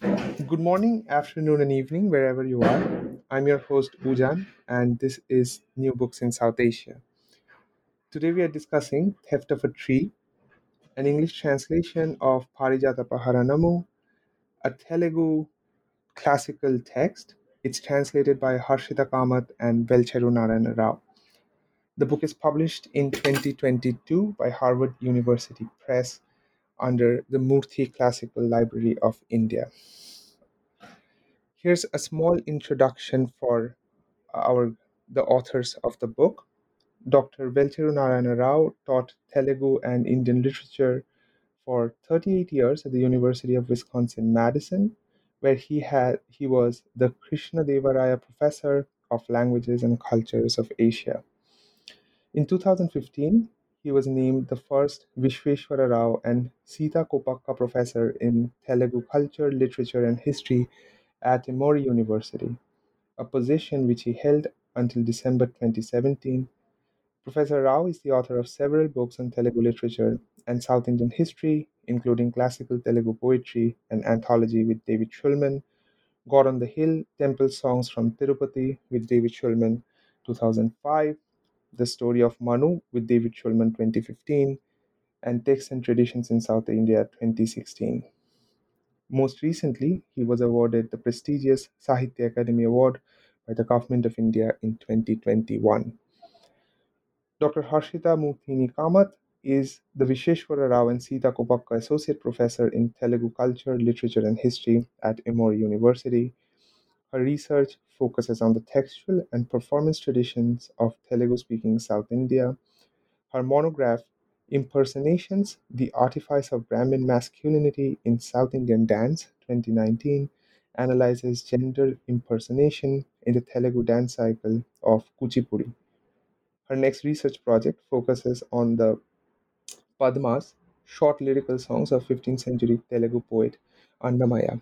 Good morning, afternoon, and evening, wherever you are. I'm your host, Ujan, and this is New Books in South Asia. Today we are discussing Theft of a Tree, an English translation of Parijata Paharanamu, a Telugu classical text. It's translated by Harshita Kamath and Velcheru Narayana Rao. The book is published in 2022 by Harvard University Press under the Murthy Classical Library of India. Here's a small introduction for uh, our the authors of the book. Dr. Velcheru Narayana Rao taught Telugu and Indian literature for 38 years at the University of Wisconsin-Madison, where he had he was the Krishna Devaraya Professor of Languages and Cultures of Asia. In 2015, he was named the first Vishveshwara Rao and Sita Koppaka Professor in Telugu Culture, Literature and History at Emory University, a position which he held until December 2017. Professor Rao is the author of several books on Telugu literature and South Indian history, including classical Telugu poetry, an anthology with David Shulman, God on the Hill, Temple Songs from Tirupati with David Shulman, 2005, The Story of Manu with David Shulman, 2015, and Texts and Traditions in South India, 2016. Most recently, he was awarded the prestigious Sahitya Akademi Award by the Government of India in 2021. Dr. Harshita Murthy Kamath is the Vishveshwara Rao and Sita Koppaka Associate Professor in Telugu Culture, Literature and History at Emory University. Her research focuses on the textual and performance traditions of Telugu speaking South India. Her monograph, Impersonations The Artifice of Brahmin Masculinity in South Indian Dance 2019 analyzes gender impersonation in the Telugu dance cycle of Kuchipudi. Her next research project focuses on the Padams, short lyrical songs of 15th century Telugu poet Annamaya.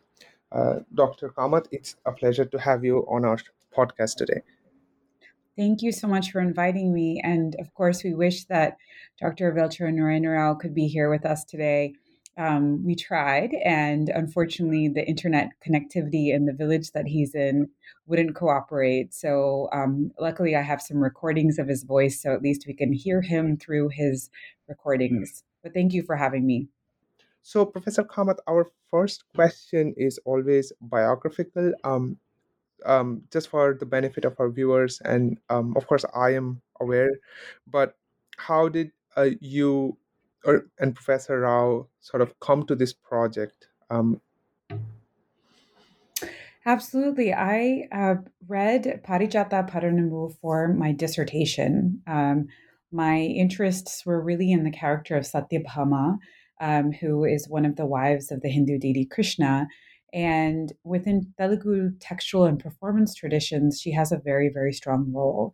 Uh, Dr. Kamath, it's a pleasure to have you on our podcast today. Thank you so much for inviting me. And of course, we wish that Dr. Velcheru Narayana Rao could be here with us today. Um, we tried, and unfortunately, the internet connectivity in the village that he's in wouldn't cooperate. So, um, luckily, I have some recordings of his voice, so at least we can hear him through his recordings. But thank you for having me. So, Professor Kamath, our first question is always biographical. Um, um, just for the benefit of our viewers, and um, of course, I am aware, but how did uh, you or and Professor Rao sort of come to this project? Um, Absolutely. I uh, read Parijata Paharanamu for my dissertation. Um, my interests were really in the character of Satyabhama, um, who is one of the wives of the Hindu deity Krishna. And within Telugu textual and performance traditions, she has a very, very strong role.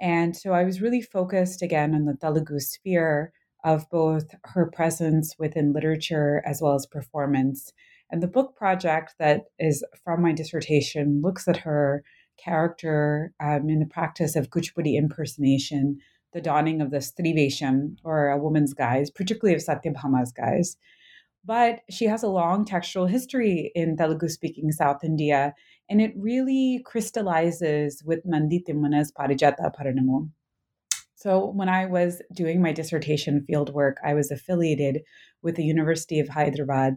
And so I was really focused again on the Telugu sphere of both her presence within literature as well as performance. And the book project that is from my dissertation looks at her character um, in the practice of Kuchipudi impersonation, the donning of the Strivesham, or a woman's guise, particularly of Satyabhama's guise. But she has a long textual history in Telugu speaking South India, and it really crystallizes with Nandi Parijata Paharanamu. So, when I was doing my dissertation fieldwork, I was affiliated with the University of Hyderabad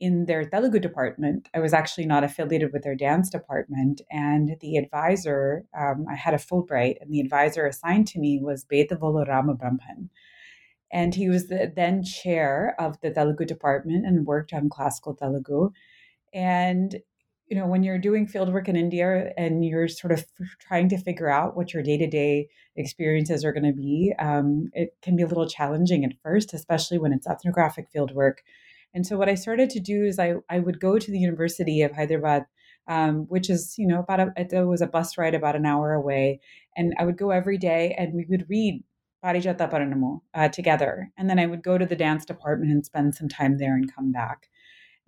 in their Telugu department. I was actually not affiliated with their dance department. And the advisor, um, I had a Fulbright, and the advisor assigned to me was Bedavolu Rama Brahman. And he was the then chair of the Telugu department and worked on classical Telugu. And you know, when you're doing fieldwork in India and you're sort of trying to figure out what your day to day experiences are going to be, um, it can be a little challenging at first, especially when it's ethnographic fieldwork. And so, what I started to do is I, I would go to the University of Hyderabad, um, which is, you know, about a, it was a bus ride about an hour away. And I would go every day and we would read Parijata Paharanamu uh, together. And then I would go to the dance department and spend some time there and come back.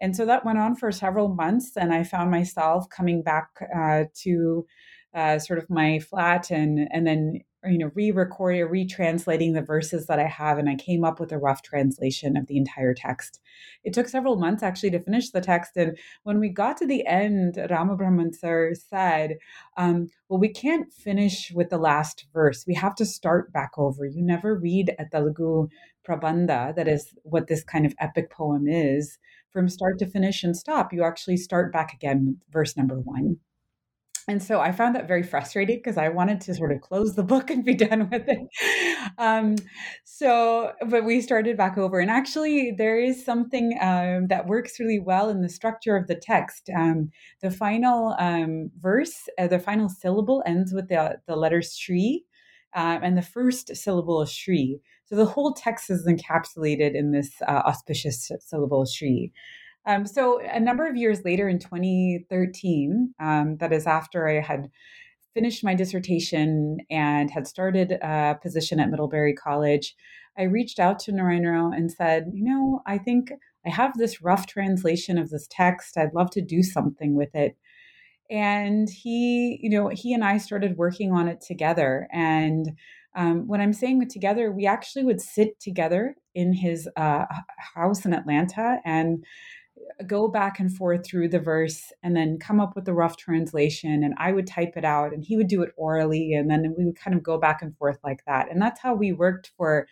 And so that went on for several months, and I found myself coming back uh, to uh, sort of my flat and and then you know re-recording or retranslating the verses that i have and i came up with a rough translation of the entire text. It took several months actually to finish the text and when we got to the end rama brahman sir said um, well we can't finish with the last verse. We have to start back over. You never read a telugu prabandha that is what this kind of epic poem is from start to finish and stop. You actually start back again with verse number one and so I found that very frustrating because I wanted to sort of close the book and be done with it. Um, so, but we started back over. And actually, there is something um, that works really well in the structure of the text. Um, the final um, verse, uh, the final syllable ends with the, the letter Shri, uh, and the first syllable is Shri. So the whole text is encapsulated in this uh, auspicious syllable Shri. Um, so a number of years later, in 2013, um, that is after I had finished my dissertation and had started a position at Middlebury College, I reached out to Narayan Rao and said, you know, I think I have this rough translation of this text. I'd love to do something with it. And he, you know, he and I started working on it together. And um, when I'm saying together, we actually would sit together in his uh, house in Atlanta and go back and forth through the verse and then come up with a rough translation and I would type it out and he would do it orally and then we would kind of go back and forth like that. And that's how we worked for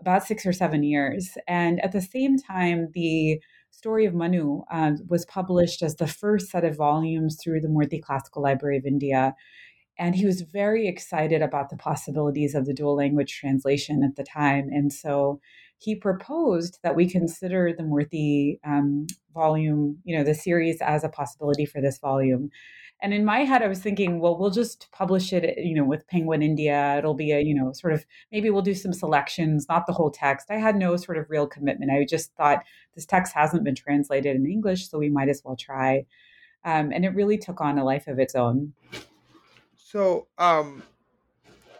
about six or seven years. And at the same time, the story of Manu uh, was published as the first set of volumes through the Murthy Classical Library of India. And he was very excited about the possibilities of the dual language translation at the time. And so he proposed that we consider the Murthy um, volume, you know, the series as a possibility for this volume. And in my head, I was thinking, well, we'll just publish it, you know, with Penguin India. It'll be a, you know, sort of maybe we'll do some selections, not the whole text. I had no sort of real commitment. I just thought this text hasn't been translated in English, so we might as well try. Um, and it really took on a life of its own. So, um,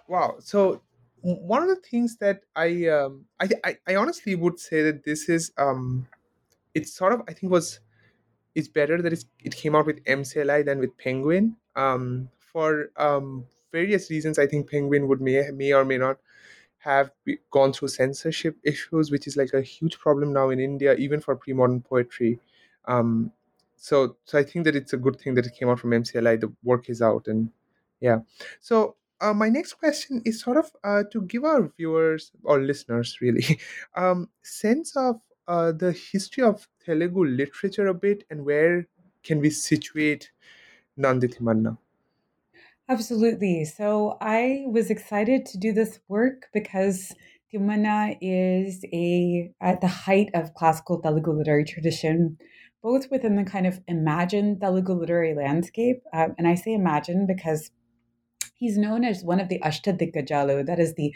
wow. So one of the things that I, um, I, I, I honestly would say that this is, um, it's sort of, I think was, it's better that it came out with MCLI than with Penguin. Um, for um, various reasons, I think Penguin would may, may or may not have gone through censorship issues, which is like a huge problem now in India, even for pre-modern poetry. Um, so, so I think that it's a good thing that it came out from MCLI. The work is out, and yeah. So uh, my next question is sort of uh, to give our viewers or listeners really um, sense of uh, the history of Telugu literature a bit and where can we situate Nandi Timmana? Absolutely. So I was excited to do this work because Timmana is a at the height of classical Telugu literary tradition, both within the kind of imagined Telugu literary landscape, um, and I say imagine because He's known as one of the Ashtadiggajalu, that is the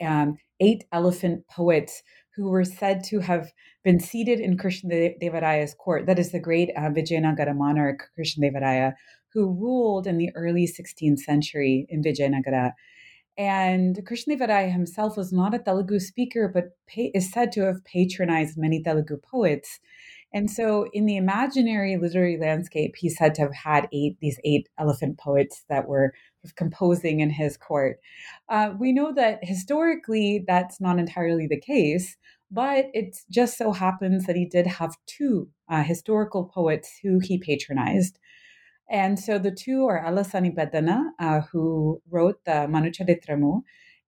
um, eight elephant poets who were said to have been seated in Krishnadevaraya's court. That is the great uh, Vijayanagara monarch, Krishnadevaraya, who ruled in the early 16th century in Vijayanagara. And Krishnadevaraya himself was not a Telugu speaker, but pay, is said to have patronized many Telugu poets. And so, in the imaginary literary landscape, he's said to have had eight these eight elephant poets that were composing in his court. Uh, we know that historically that's not entirely the case, but it just so happens that he did have two uh, historical poets who he patronized. And so the two are Allasani Peddana, uh, who wrote the Manucharitramu,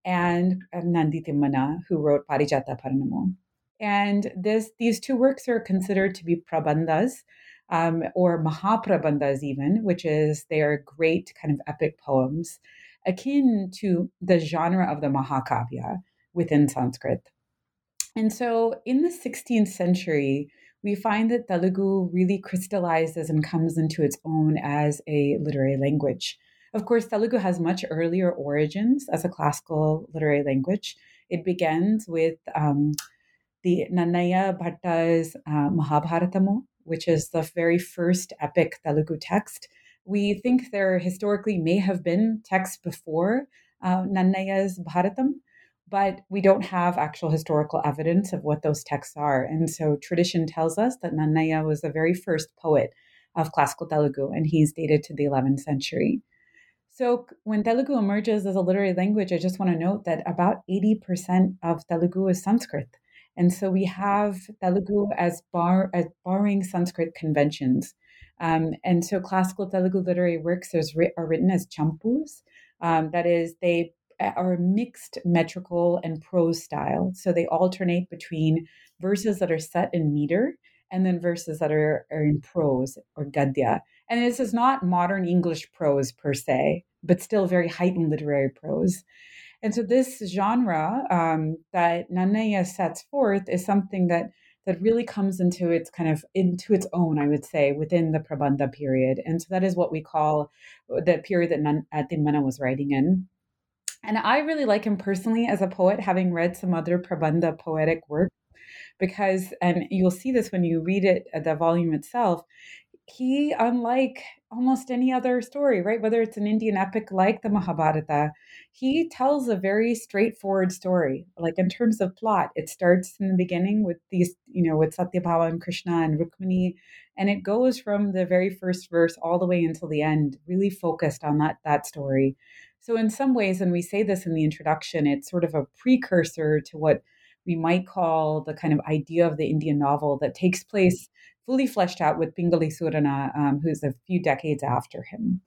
and Nandi Timmana, who wrote Parijata Paharanamu. And this, these two works are considered to be prabandhas, um, or Mahaprabandhas, even, which is they are great kind of epic poems, akin to the genre of the Mahakavya within Sanskrit. And so in the 16th century, we find that Telugu really crystallizes and comes into its own as a literary language. Of course, Telugu has much earlier origins as a classical literary language. It begins with um, the Nannaya Bhatta's uh, Mahabharatamu, which is the very first epic Telugu text. We think there historically may have been texts before uh, Nannaya's Bharatam, but we don't have actual historical evidence of what those texts are. And so tradition tells us that Nannaya was the very first poet of classical Telugu, and he's dated to the 11th century. So when Telugu emerges as a literary language, I just want to note that about 80% of Telugu is Sanskrit. And so we have Telugu as, bar, as borrowing Sanskrit conventions. Um, and so classical Telugu literary works are written as champus. Um, that is, they are mixed metrical and prose style. So they alternate between verses that are set in meter and then verses that are, are in prose or gadya. And this is not modern English prose per se, but still very heightened literary prose. And so this genre um, that Nannaya sets forth is something that that really comes into its kind of into its own, I would say, within the Prabandha period. And so that is what we call the period that Timmana was writing in. And I really like him personally as a poet, having read some other Prabandha poetic work, because, and you'll see this when you read it, the volume itself, he, unlike almost any other story, right? Whether it's an Indian epic like the Mahabharata, he tells a very straightforward story. Like in terms of plot, it starts in the beginning with these, you know, with Satyabhama and Krishna and Rukmini, and it goes from the very first verse all the way until the end, really focused on that that story. So in some ways, and we say this in the introduction, it's sort of a precursor to what we might call the kind of idea of the Indian novel that takes mm. place fully fleshed out with Pingali Surana, um, who's a few decades after him.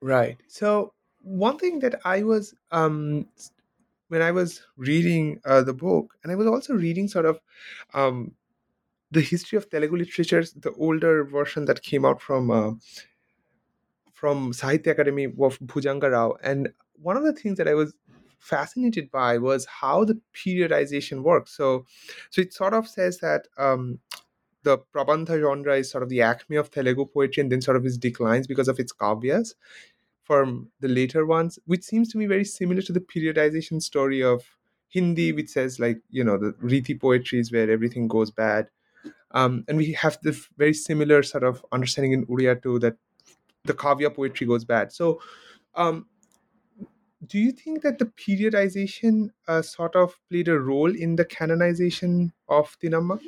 Right. So one thing that I was um, when I was reading uh, the book, and I was also reading sort of um, the history of Telugu literature, the older version that came out from uh, from Sahitya Akademi of Bhujanga Rao, and one of the things that I was fascinated by was how the periodization works. So, so it sort of says that um, the Prabandha genre is sort of the acme of Telugu poetry and then sort of its declines because of its kavyas from the later ones, which seems to me very similar to the periodization story of Hindi, which says like, you know, the Riti poetry is where everything goes bad. Um, and we have the very similar sort of understanding in Uriya too that the kavya poetry goes bad. So um, do you think that the periodization uh, sort of played a role in the canonization of Timmana?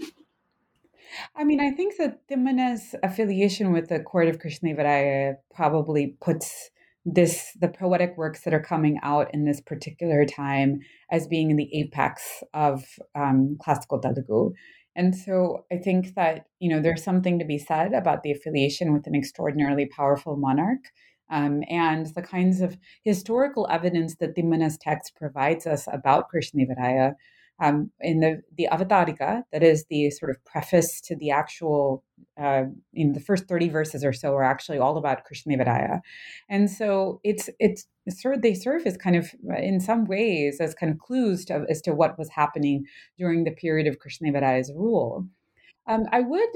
I mean, I think that Timmana's affiliation with the court of Krishnadevaraya probably puts this the poetic works that are coming out in this particular time as being in the apex of um, classical Telugu. And so I think that, you know, there's something to be said about the affiliation with an extraordinarily powerful monarch um, and the kinds of historical evidence that Timmana's text provides us about Krishnadevaraya um, in the the Avatarika, that is the sort of preface to the actual, uh, in the first thirty verses or so, are actually all about Krishnadevaraya, and so it's it's they serve as kind of in some ways as kind of clues to, as to what was happening during the period of Krishnadevaraya's rule. Um, I would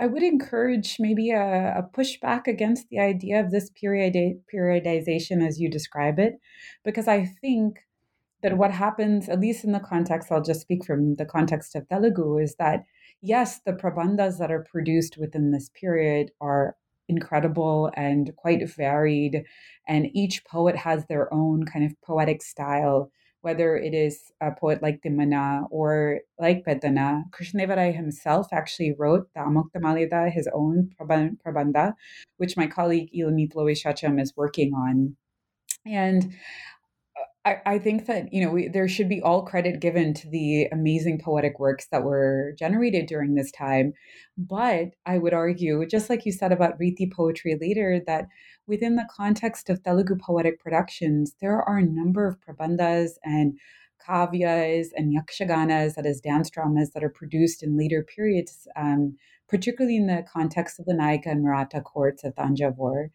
I would encourage maybe a, a pushback against the idea of this period periodization as you describe it, because I think that what happens, at least in the context, I'll just speak from the context of Telugu, is that yes, the prabandhas that are produced within this period are incredible and quite varied, and each poet has their own kind of poetic style whether it is a poet like Timmana or like Peddana. Krishnadevaraya himself actually wrote the Amuktamalyada, his own prabandha, which my colleague Ilanit Loewy Shacham is working on. And I, think that you know we, there should be all credit given to the amazing poetic works that were generated during this time, but I would argue, just like you said about Riti poetry later, that within the context of Telugu poetic productions, there are a number of prabandhas and kavyas and yakshaganas, that is dance dramas, that are produced in later periods, um, particularly in the context of the Nayaka and Maratha courts of Tanjavur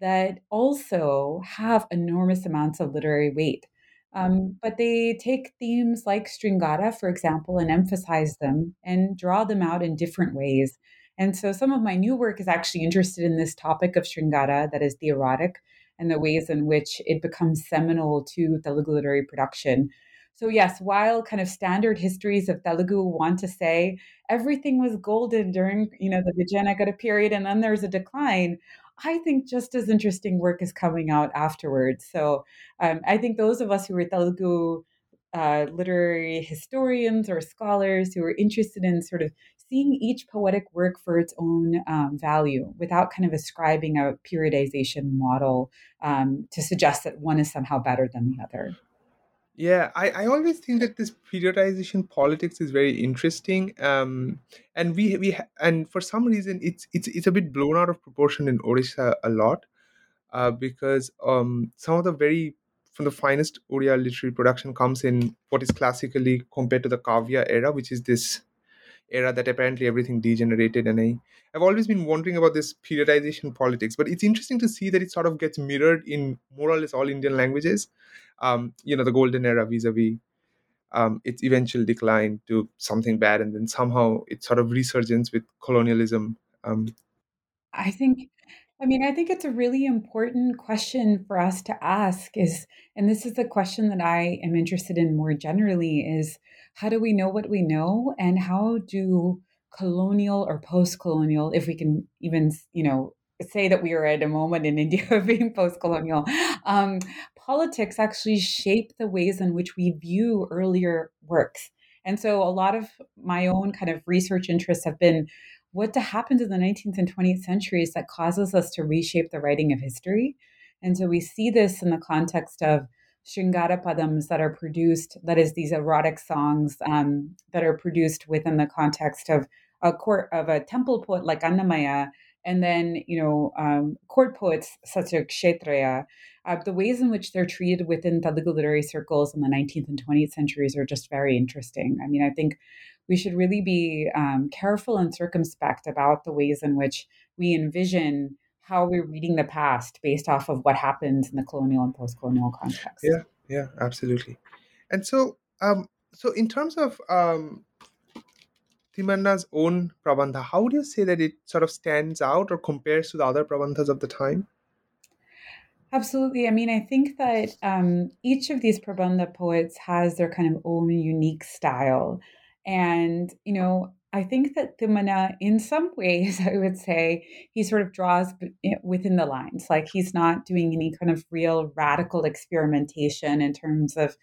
that also have enormous amounts of literary weight. Um, but they take themes like sringara, for example, and emphasize them and draw them out in different ways. And so some of my new work is actually interested in this topic of Sringara, that is the erotic, and the ways in which it becomes seminal to Telugu literary production. So, yes, while kind of standard histories of Telugu want to say everything was golden during, you know, the Vijayanagara period and then there's a decline, I think just as interesting work is coming out afterwards. So, um, I think those of us who are Telugu uh, literary historians or scholars who are interested in sort of seeing each poetic work for its own um, value without kind of ascribing a periodization model um, to suggest that one is somehow better than the other. Yeah, I, I always think that this periodization politics is very interesting, um, and we we and for some reason it's it's it's a bit blown out of proportion in Odisha a lot, uh, because um, some of the very from the finest Odia literary production comes in what is classically compared to the Kavya era, which is this era that apparently everything degenerated and I, i've always been wondering about this periodization politics but it's interesting to see that it sort of gets mirrored in more or less all indian languages um, you know the golden era vis-a-vis um, its eventual decline to something bad and then somehow it's sort of resurgence with colonialism um, i think I mean, I think it's a really important question for us to ask is and this is the question that I am interested in more generally is how do we know what we know and how do colonial or post-colonial if we can even, you know, say that we are at a moment in India of being post-colonial um, politics actually shape the ways in which we view earlier works. And so a lot of my own kind of research interests have been what happened in the 19th and 20th centuries that causes us to reshape the writing of history. And so we see this in the context of Shringara Padams that are produced, that is, these erotic songs um, that are produced within the context of a court of a temple poet like Annamaya, and then you know um, court poets such as Kshetraya. Uh, the ways in which they're treated within Telugu literary circles in the 19th and 20th centuries are just very interesting. I mean, I think we should really be um, careful and circumspect about the ways in which we envision how we're reading the past based off of what happens in the colonial and post-colonial context. Yeah, yeah, absolutely. And so, um, so in terms of um, Timmana's own prabandha, how would you say that it sort of stands out or compares to the other prabandhas of the time? Absolutely. I mean, I think that um, each of these prabandha poets has their kind of own unique style. And, you know, I think that Timmana, in some ways, I would say he sort of draws within the lines. Like he's not doing any kind of real radical experimentation in terms of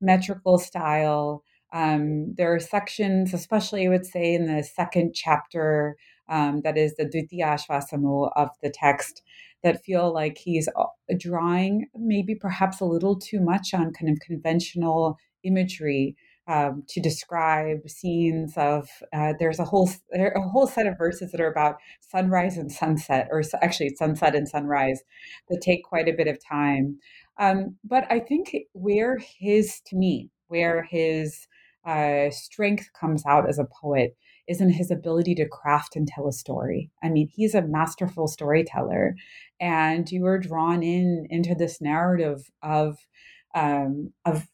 metrical style. Um, there are sections, especially I would say in the second chapter, um, that is the Dvitiya Ashvasamu of the text, that feel like he's uh, drawing maybe perhaps a little too much on kind of conventional imagery um, to describe scenes of uh, there's a whole a whole set of verses that are about sunrise and sunset or actually sunset and sunrise that take quite a bit of time. Um, but i think where his to me where his uh, strength comes out as a poet is in his ability to craft and tell a story. I mean, he's a masterful storyteller, and you are drawn in into this narrative of um, of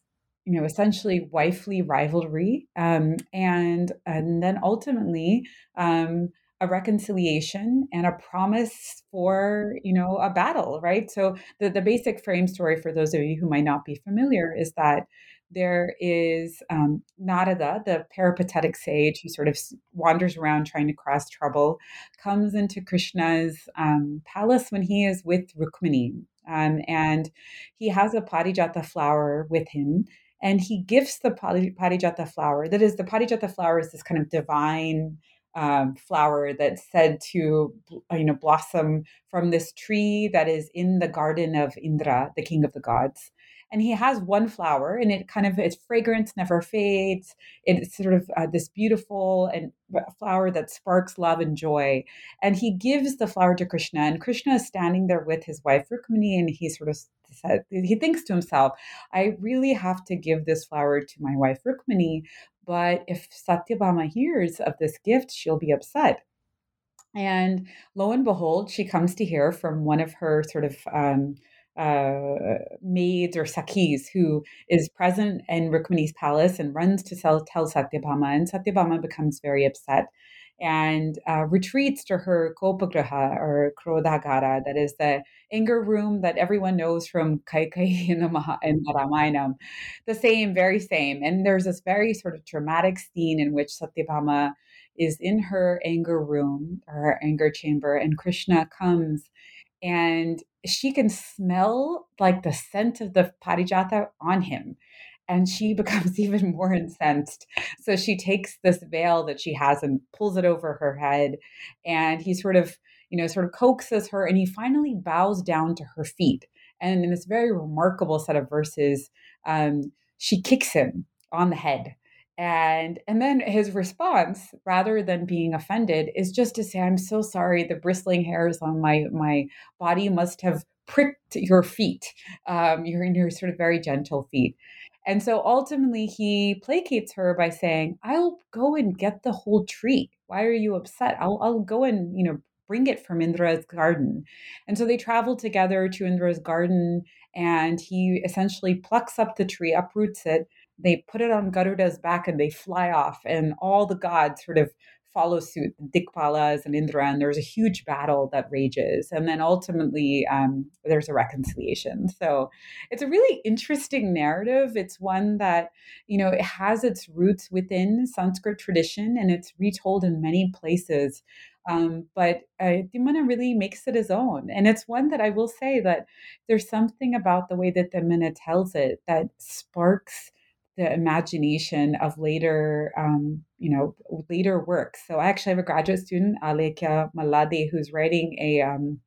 you know essentially wifely rivalry um, and and then ultimately um, a reconciliation and a promise for you know a battle right so the, the basic frame story for those of you who might not be familiar is that there is um, Narada, the peripatetic sage who sort of wanders around trying to cross trouble, comes into Krishna's um, palace when he is with Rukmini. Um, and he has a parijata flower with him and he gifts the parijata flower. That is, the parijata flower is this kind of divine um, flower that's said to, you know, blossom from this tree that is in the garden of Indra, the king of the gods and he has one flower and it kind of its fragrance never fades. It's sort of uh, this beautiful and flower that sparks love and joy. And he gives the flower to krishna and krishna is standing there with his wife rukmini and he sort of said he thinks to himself i really have to give this flower to my wife rukmini but if satyabhama hears of this gift she'll be upset. And lo and behold she comes to hear from one of her sort of um, uh, maids or sakhis who is present in Rukmini's palace and runs to tell, tell Satyabhama, and Satyabhama becomes very upset and uh, retreats to her Kopagriha or Krodhagara, that is the anger room that everyone knows from Kaikeyi in the, Maha. The same, very same. And there's this very sort of dramatic scene in which Satyabhama is in her anger room, or her anger chamber, and Krishna comes and she can smell like the scent of the parijata on him and she becomes even more incensed. So she takes this veil that she has and pulls it over her head. And he sort of, you know, sort of coaxes her and he finally bows down to her feet. And in this very remarkable set of verses, um, she kicks him on the head. And and then his response, rather than being offended, is just to say, "I'm so sorry. The bristling hairs on my my body must have pricked your feet. Um, your your sort of very gentle feet." And so ultimately, he placates her by saying, I'll go and get the whole tree. Why are you upset? I'll, I'll go and, you know, bring it from Indra's garden. And so they travel together to Indra's garden, and he essentially plucks up the tree, uproots it. They put it on Garuda's back and they fly off, and all the gods sort of follow suit, Dikpalas and Indra, and there's a huge battle that rages. And then ultimately, um, there's a reconciliation. So it's a really interesting narrative. It's one that, you know, it has its roots within Sanskrit tradition and it's retold in many places. Um, but uh, Timmana really makes it his own. And it's one that I will say that there's something about the way that Timmana tells it that sparks the imagination of later, um, you know, later works. So I actually have a graduate student, Alekia Maladi, who's writing a um,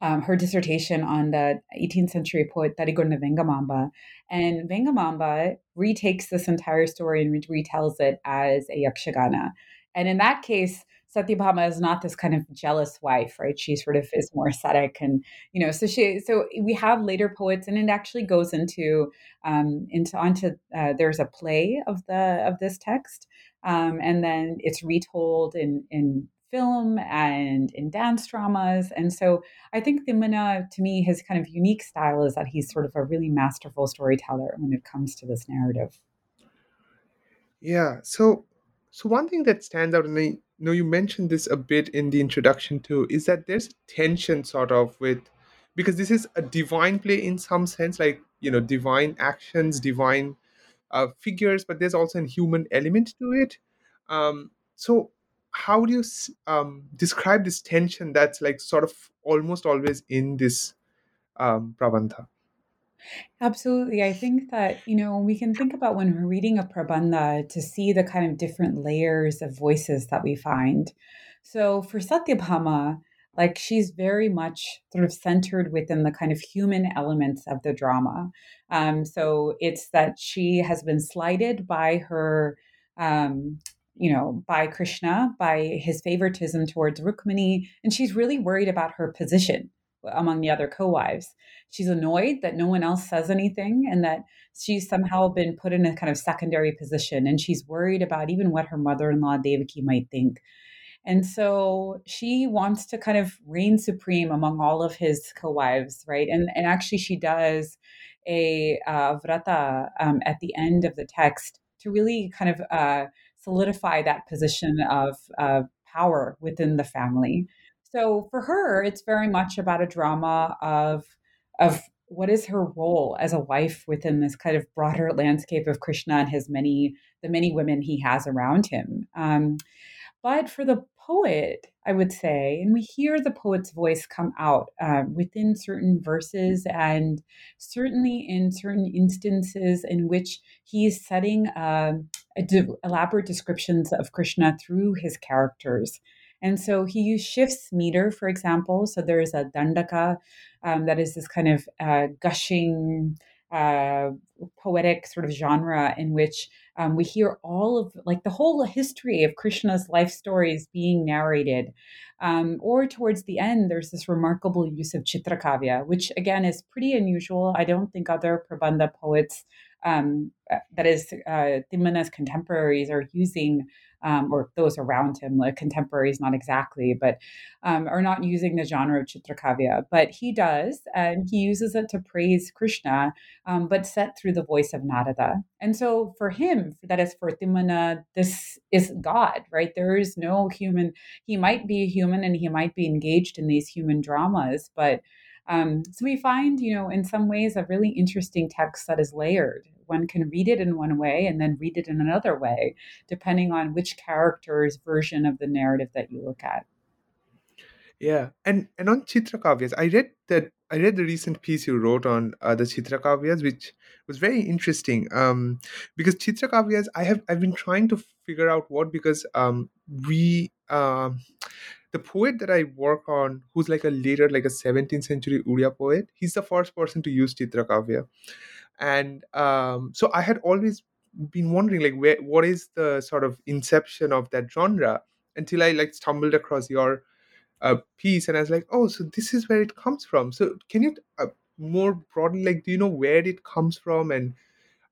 um, her dissertation on the 18th century poet Tarigonda Vengamamba. And Vengamamba retakes this entire story and retells it as a Yakshagana. And in that case, Satyabhama is not this kind of jealous wife, right? She sort of is more ascetic, and you know, so she, so we have later poets, and it actually goes into um, into onto uh, there's a play of the of this text, um, and then it's retold in in film and in dance dramas, and so I think Timmana, to me, his kind of unique style is that he's sort of a really masterful storyteller when it comes to this narrative. Yeah. So, so one thing that stands out, and I know you mentioned this a bit in the introduction too, is that there's a tension sort of with because this is a divine play in some sense, like you know, divine actions, divine uh, figures, but there's also a human element to it. Um, so, how do you um, describe this tension that's like sort of almost always in this um, prabandha? Absolutely. I think that, you know, we can think about when we're reading a prabandha to see the kind of different layers of voices that we find. So for Satyabhama, like she's very much sort of centered within the kind of human elements of the drama. Um, so it's that she has been slighted by her, um, you know, by Krishna, by his favoritism towards Rukmini, and she's really worried about her position among the other co-wives. She's annoyed that no one else says anything and that she's somehow been put in a kind of secondary position and she's worried about even what her mother-in-law Devaki might think. And so she wants to kind of reign supreme among all of his co-wives, right? And and actually she does a uh, vrata um, at the end of the text to really kind of uh, solidify that position of uh, power within the family. So for her, it's very much about a drama of of what is her role as a wife within this kind of broader landscape of Krishna and his many the many women he has around him. Um, but for the poet, I would say, and we hear the poet's voice come out uh, within certain verses and certainly in certain instances in which he is setting uh, de- elaborate descriptions of Krishna through his characters. And so he used shifts meter, for example. So there is a dandaka um, that is this kind of uh, gushing, uh, poetic sort of genre in which um, we hear all of like the whole history of Krishna's life stories being narrated. Um, or towards the end, there's this remarkable use of chitrakavya, which again is pretty unusual. I don't think other prabandha poets, um, uh, that is, uh, Timmana's contemporaries, are using um, or those around him, like contemporaries, not exactly, but um, are not using the genre of Chitrakavya. But he does, and he uses it to praise Krishna, um, but set through the voice of Narada. And so for him, that is for Timmana, this is God, right? There is no human. He might be a human and he might be engaged in these human dramas, but um, so we find, you know, in some ways, a really interesting text that is layered. One can read it in one way and then read it in another way, depending on which character's version of the narrative that you look at. Yeah, and and on Chitra Chitrakavyas, I read that I read the recent piece you wrote on uh, the Chitrakavyas, which was very interesting. Um, because Chitrakavyas, I have I've been trying to figure out what because um we um the poet that I work on, who's like a later, like a 17th century Uriya poet, he's the first person to use Chitrakavya. And um, so I had always been wondering, like, where what is the sort of inception of that genre until I like stumbled across your uh, piece, and I was like, oh, so this is where it comes from. So can you uh, more broadly, like, do you know where it comes from, and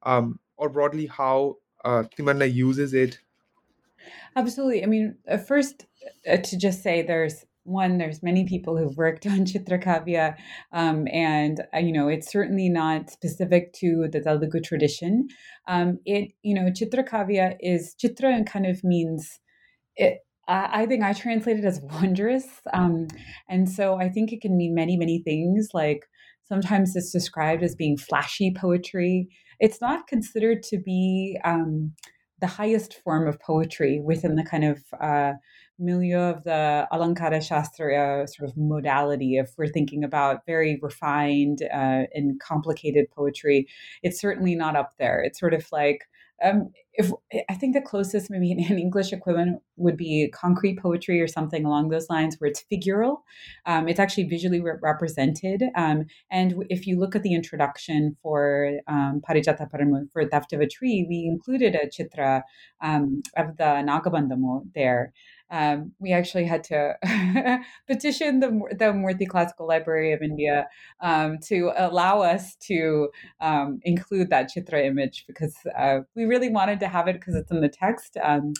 um, or broadly how uh, Timmana uses it? Absolutely. I mean, uh, first, uh, to just say there's one there's many people who've worked on chitrakavya um, and uh, you know it's certainly not specific to the telugu tradition um, it you know chitrakavya is chitra and kind of means it I think I translate it as wondrous. Um, and so I think it can mean many, many things. Like sometimes it's described as being flashy poetry. It's not considered to be um, the highest form of poetry within the kind of uh, milieu of the Alankara Shastra sort of modality. If we're thinking about very refined uh, and complicated poetry, it's certainly not up there. It's sort of like um, if I think the closest maybe an English equivalent would be concrete poetry or something along those lines, where it's figural. Um, it's actually visually re- represented. Um, and if you look at the introduction for um, Parijata Paharanamu for Theft of a Tree, we included a chitra um, of the Nagabandhamu there um, we actually had to petition the, the Murthy Classical Library of India um, to allow us to um, include that chitra image because uh, we really wanted to have it because it's in the text. Um,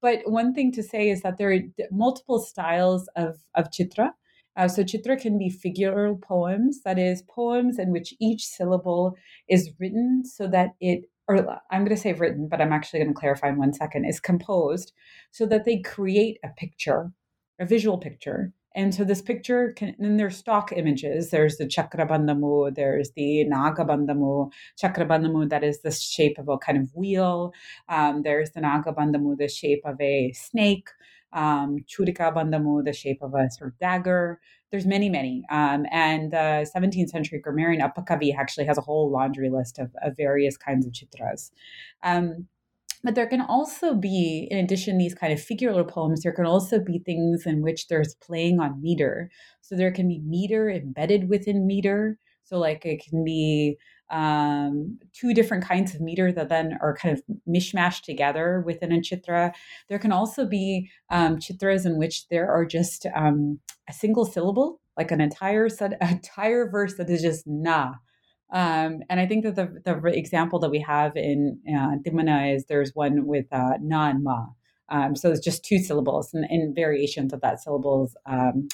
but one thing to say is that there are multiple styles of, of chitra. Uh, so chitra can be figural poems, that is, poems in which each syllable is written so that it or I'm going to say written, but I'm actually going to clarify in one second, is composed so that they create a picture, a visual picture. And so this picture can, and there's stock images. There's the Chakrabandhamu, there's the Nagabandhamu. Chakrabandhamu, that is the shape of a kind of wheel. Um, there's the Nagabandhamu, the shape of a snake. Um, Churika Bandhamu, the shape of a sort of dagger there's many, many. Um, and the 17th century grammarian Appakavi actually has a whole laundry list of, of various kinds of chitras. Um, but there can also be, in addition, these kind of figural poems, there can also be things in which there's playing on meter. So there can be meter embedded within meter. So, like, it can be um, two different kinds of meter that then are kind of mishmashed together within a chitra. There can also be um, chitras in which there are just um, a single syllable, like an entire set, entire verse that is just na. Um, and I think that the, the example that we have in uh, Timmana is there's one with uh, na and ma. Um, so it's just two syllables and, and variations of that syllables um,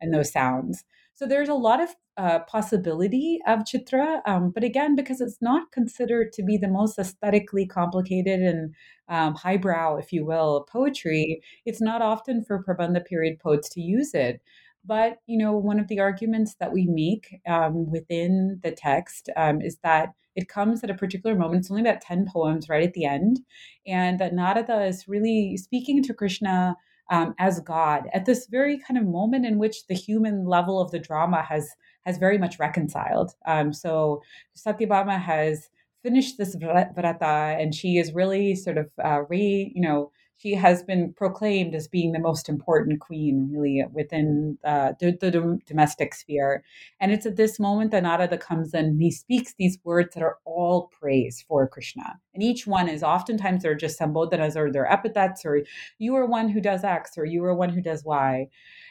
and those sounds. So there's a lot of uh, possibility of chitra, um, but again, because it's not considered to be the most aesthetically complicated and um, highbrow, if you will, poetry, it's not often for Prabandha period poets to use it. But you know, one of the arguments that we make um, within the text um, is that it comes at a particular moment. It's only about ten poems right at the end, and that Narada is really speaking to Krishna um, as God at this very kind of moment in which the human level of the drama has has very much reconciled. Um, so Satyabhama has finished this vrata, and she is really sort of uh, re, you know, she has been proclaimed as being the most important queen, really, within uh, the, the, domestic sphere. And it's at this moment that Narada comes in and he speaks these words that are all praise for Krishna. And each one is oftentimes they're just sambodhanas or they're epithets, or you are one who does X, or you are one who does Y.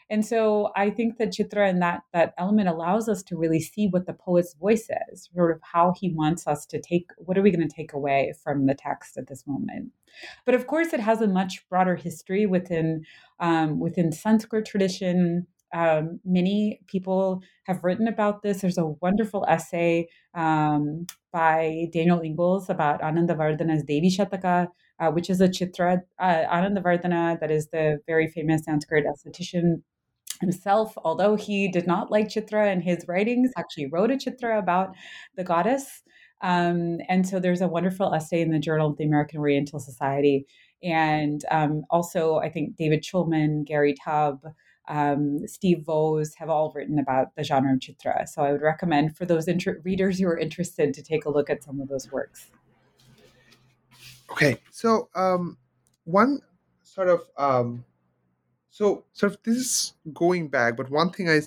And so I think that Chitra and that that element allows us to really see what the poet's voice is, sort of how he wants us to take what are we going to take away from the text at this moment. But of course, it has a much broader history within um, within Sanskrit tradition. Um, many people have written about this. There's a wonderful essay um, by Daniel Ingalls about Anandavardhana's Devi Shataka, uh, which is a chitra. Uh, Anandavardhana, that is the very famous Sanskrit esthetician himself, although he did not like chitra in his writings, actually wrote a chitra about the goddess. Um, and so there's a wonderful essay in the Journal of the American Oriental Society. And um, also, I think David Shulman, Gary Tubb, um, Steve Voges have all written about the genre of chitra. So I would recommend for those inter- readers who are interested to take a look at some of those works. Okay, so um, one sort of um, so sort of this is going back, but one thing I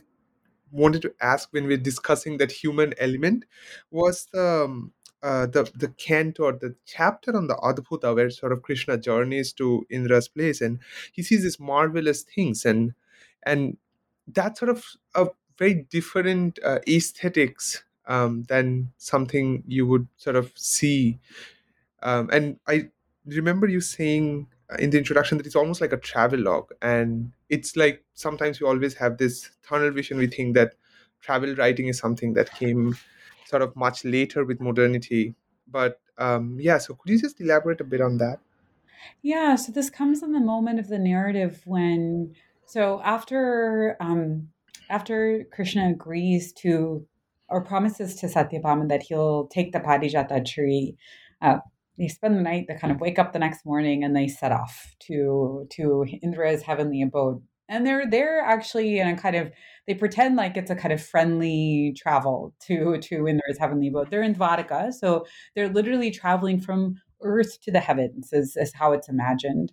wanted to ask when we're discussing that human element was the um, uh, the the canto or the chapter on the Adbhuta where sort of Krishna journeys to Indra's place and he sees these marvelous things and and that's sort of a very different uh, aesthetics um, than something you would sort of see. Um, and I remember you saying in the introduction that it's almost like a travel log and it's like sometimes we always have this tunnel vision. We think that travel writing is something that came sort of much later with modernity. But um, yeah so could you just elaborate a bit on that? Yeah so this comes in the moment of the narrative when so after um, after krishna agrees to or promises to satyabhama that he'll take the parijata tree uh, they spend the night, they kind of wake up the next morning and they set off to to Indra's heavenly abode. And they're they're actually in a kind of they pretend like it's a kind of friendly travel to to Indra's heavenly abode. They're in Dwarka, so they're literally traveling from earth to the heavens is, is how it's imagined.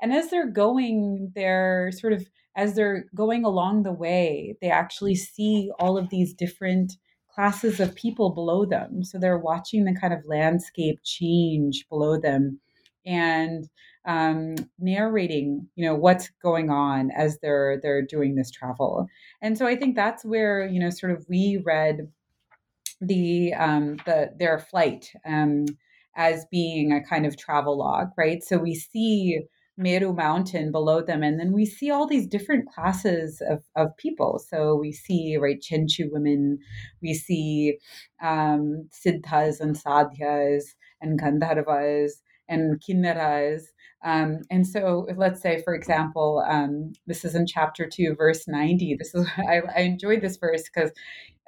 And as they're going, they're sort of as they're going along the way, they actually see all of these different classes of people below them. So they're watching the kind of landscape change below them and um, narrating, you know, what's going on as they're they're doing this travel. And so I think that's where you know, sort of we read the um, the their flight um, as being a kind of travel log, right? So we see Meru mountain below them. And then we see all these different classes of, of people. So we see, right, Chenchu women, we see um, Siddhas and Sadhyas and Gandharvas and Kinnaras. Um, and so let's say, for example, um, this is in chapter two, verse 90. This is, I, I enjoyed this verse because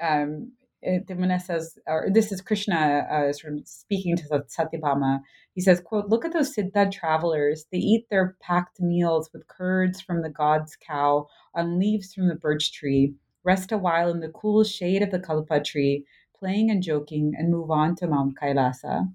um, Timmana says, or this is Krishna uh, sort of speaking to Satyabhama. He says, quote, look at those Siddha travelers. They eat their packed meals with curds from the god's cow on leaves from the birch tree, rest a while in the cool shade of the kalpa tree, playing and joking, and move on to Mount Kailasa.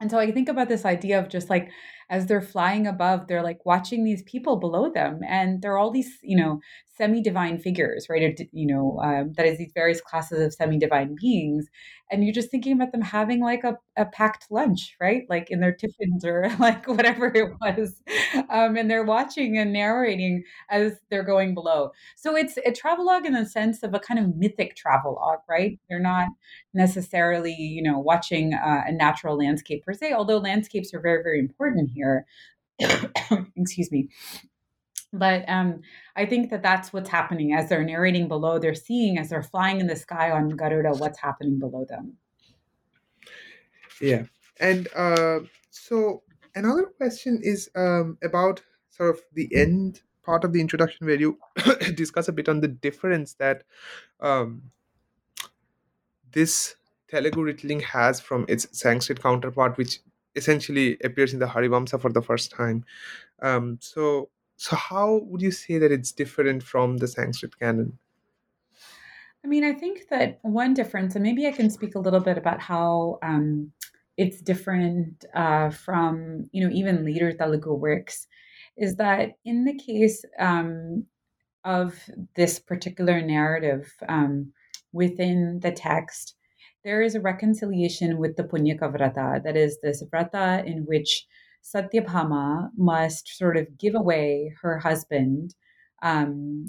And so I think about this idea of just like as they're flying above, they're like watching these people below them, and they're all these, you know, semi-divine figures, right? You know, um, that is these various classes of semi-divine beings, and you're just thinking about them having like a, a packed lunch, right? Like in their tiffins or like whatever it was, um, and they're watching and narrating as they're going below. So it's a travelogue in the sense of a kind of mythic travelogue, right? They're not necessarily, you know, watching uh, a natural landscape per se, although landscapes are very, very important here. Excuse me but um, I think that that's what's happening as they're narrating below. They're seeing as they're flying in the sky on Garuda what's happening below them. Yeah, and uh, so another question is um, about sort of the end part of the introduction where you discuss a bit on the difference that um, this Telugu retelling has from its Sanskrit counterpart, which essentially appears in the Harivamsa for the first time. Um, so so, how would you say that it's different from the Sanskrit canon? I mean, I think that one difference, and maybe I can speak a little bit about how um, it's different uh, from, you know, even later Telugu works, is that in the case um, of this particular narrative um, within the text, there is a reconciliation with the Punyaka Vrata, that is, this Vrata in which Satyabhama must sort of give away her husband um,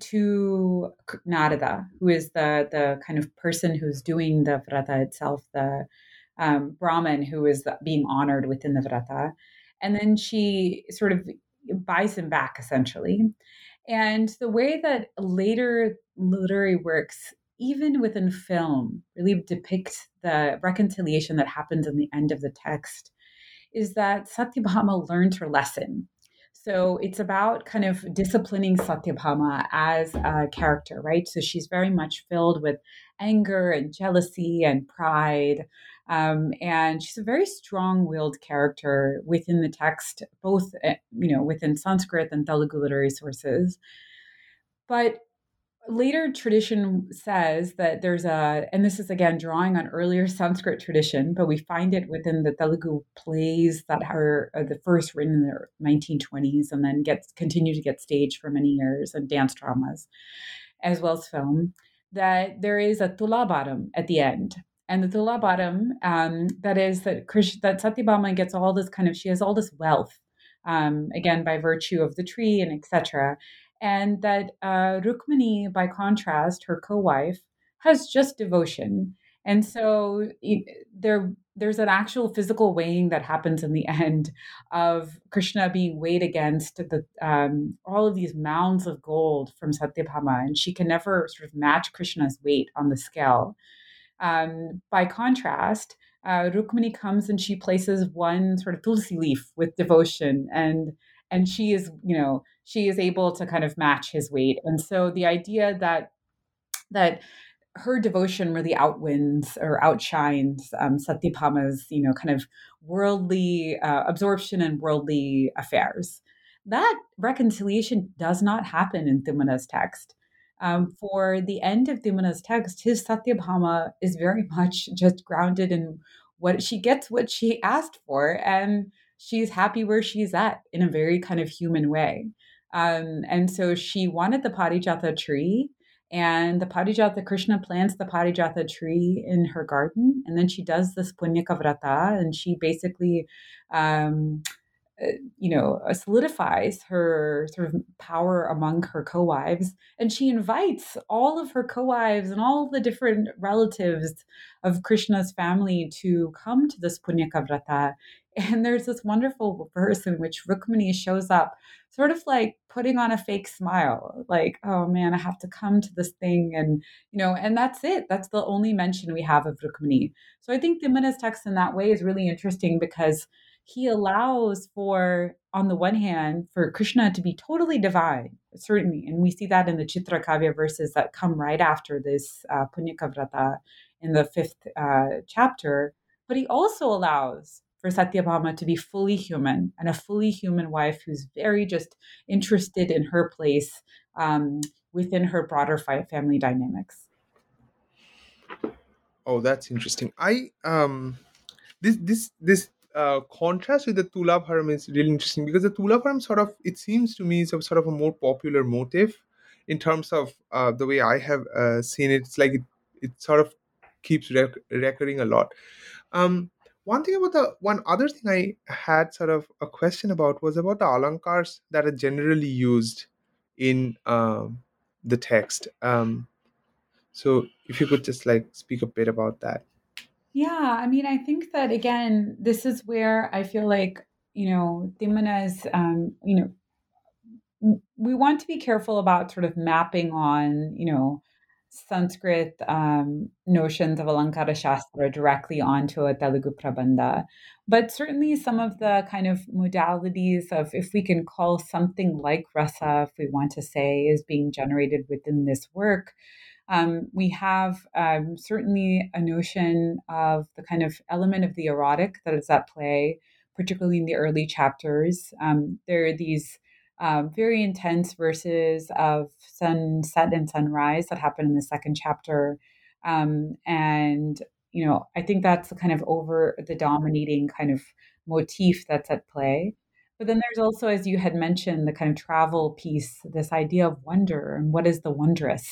to Narada, who is the the kind of person who's doing the vrata itself, the um, Brahmin who is being honored within the vrata. and then she sort of buys him back essentially. And the way that later literary works, even within film, really depict the reconciliation that happens in the end of the text is that Satyabhama learned her lesson. So it's about kind of disciplining Satyabhama as a character, right? So she's very much filled with anger and jealousy and pride. Um, and she's a very strong-willed character within the text, both eh, you know within Sanskrit and Telugu literary sources. But later tradition says that there's a, and this is again drawing on earlier Sanskrit tradition, but we find it within the Telugu plays that are the first written in the 1920s and then gets continue to get staged for many years and dance dramas, as well as film. That there is a tulabharam at the end, and the tulabharam um, that is that Krish, that Satyabhama gets all this kind of she has all this wealth um, again by virtue of the tree and etc and that uh, Rukmini, by contrast, her co-wife, has just devotion. And so there, there's an actual physical weighing that happens in the end of Krishna being weighed against the um, all of these mounds of gold from Satyabhama, and she can never sort of match Krishna's weight on the scale. Um, by contrast, uh, Rukmini comes and she places one sort of tulsi leaf with devotion, and and she is, you know, she is able to kind of match his weight. And so the idea that that her devotion really outwins or outshines um, Satyabhama's, you know, kind of worldly uh, absorption and worldly affairs. That reconciliation does not happen in Timmana's text. Um, for the end of Timmana's text, his Satyabhama is very much just grounded in what she gets what she asked for, and she's happy where she's at in a very kind of human way. Um, and so she wanted the Parijata tree, and the Parijata Krishna plants the Parijata tree in her garden, and then she does this Punyaka Vrata, and she basically, um, uh, you know, uh, solidifies her sort of power among her co-wives, and she invites all of her co-wives and all the different relatives of Krishna's family to come to this Punyaka Vrata. And there's this wonderful verse in which Rukmini shows up sort of like putting on a fake smile, like, oh man, I have to come to this thing. And, you know, and that's it. That's the only mention we have of Rukmini. So I think Timmana's text in that way is really interesting because he allows for, on the one hand, for Krishna to be totally divine, certainly. And we see that in the Chitra Kavya verses that come right after this uh, Punyaka Vrata in the fifth uh, chapter. But he also allows for Satyabhama to be fully human and a fully human wife who's very just interested in her place um, within her broader family dynamics. Oh, that's interesting. I um, this this this uh, contrast with the Tulabharam is really interesting because the Tulabharam sort of it seems to me is a sort of a more popular motive in terms of uh, the way I have uh, seen it. It's like it, it sort of keeps rec- recurring a lot. Um, one thing about the one other thing I had sort of a question about was about the alankars that are generally used in um, the text. Um, so if you could just like speak a bit about that. Yeah, I mean, I think that again, this is where I feel like you know Timmana's, um, you know, we want to be careful about sort of mapping on, you know, Sanskrit um, notions of Alankara Shastra directly onto a Telugu Prabandha. But certainly some of the kind of modalities of, if we can call something like rasa, if we want to say, is being generated within this work, um, we have um, certainly a notion of the kind of element of the erotic that is at play, particularly in the early chapters. Um, there are these um, very intense verses of sunset and sunrise that happen in the second chapter. Um, and, you know, I think that's the kind of over the dominating kind of motif that's at play. But then there's also, as you had mentioned, the kind of travel piece, this idea of wonder and what is the wondrous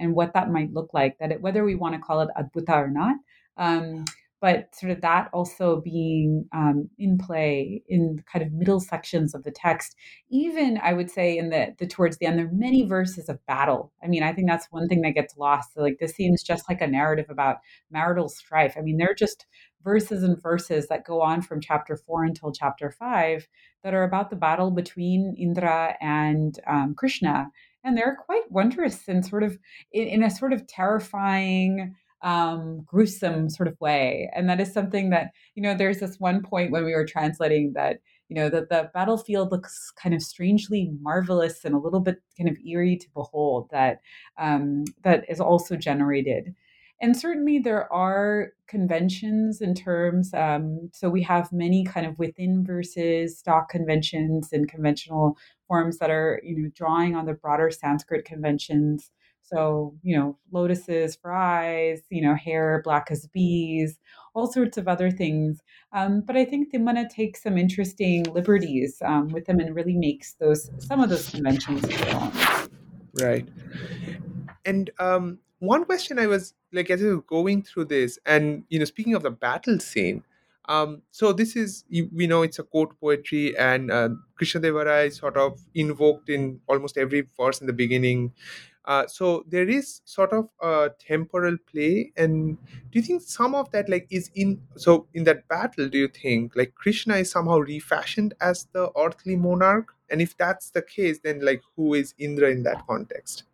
and what that might look like, that it, whether we want to call it adbhuta or not. Um, but sort of that also being um, in play in kind of middle sections of the text even i would say in the, the towards the end there are many verses of battle i mean i think that's one thing that gets lost so like this seems just like a narrative about marital strife i mean they're just verses and verses that go on from chapter four until chapter five that are about the battle between Indra and um, Krishna. And they're quite wondrous and sort of in, in a sort of terrifying, um, gruesome sort of way. And that is something that, you know, there's this one point when we were translating that, you know, that the battlefield looks kind of strangely marvelous and a little bit kind of eerie to behold that um, that is also generated and certainly there are conventions in terms um, so we have many kind of within verses stock conventions and conventional forms that are you know drawing on the broader sanskrit conventions so you know lotuses for eyes you know hair black as bees all sorts of other things. Um, but i think Timmana takes some interesting liberties um, with them and really makes those some of those conventions right. And um, one question I was like as I was going through this, and you know, speaking of the battle scene, um, so this is you, we know it's a court poetry, and uh, Krishna Devaraya is sort of invoked in almost every verse in the beginning. Uh, so there is sort of a temporal play, and do you think some of that like is in so in that battle? Do you think like Krishna is somehow refashioned as the earthly monarch? And if that's the case, then like who is Indra in that context?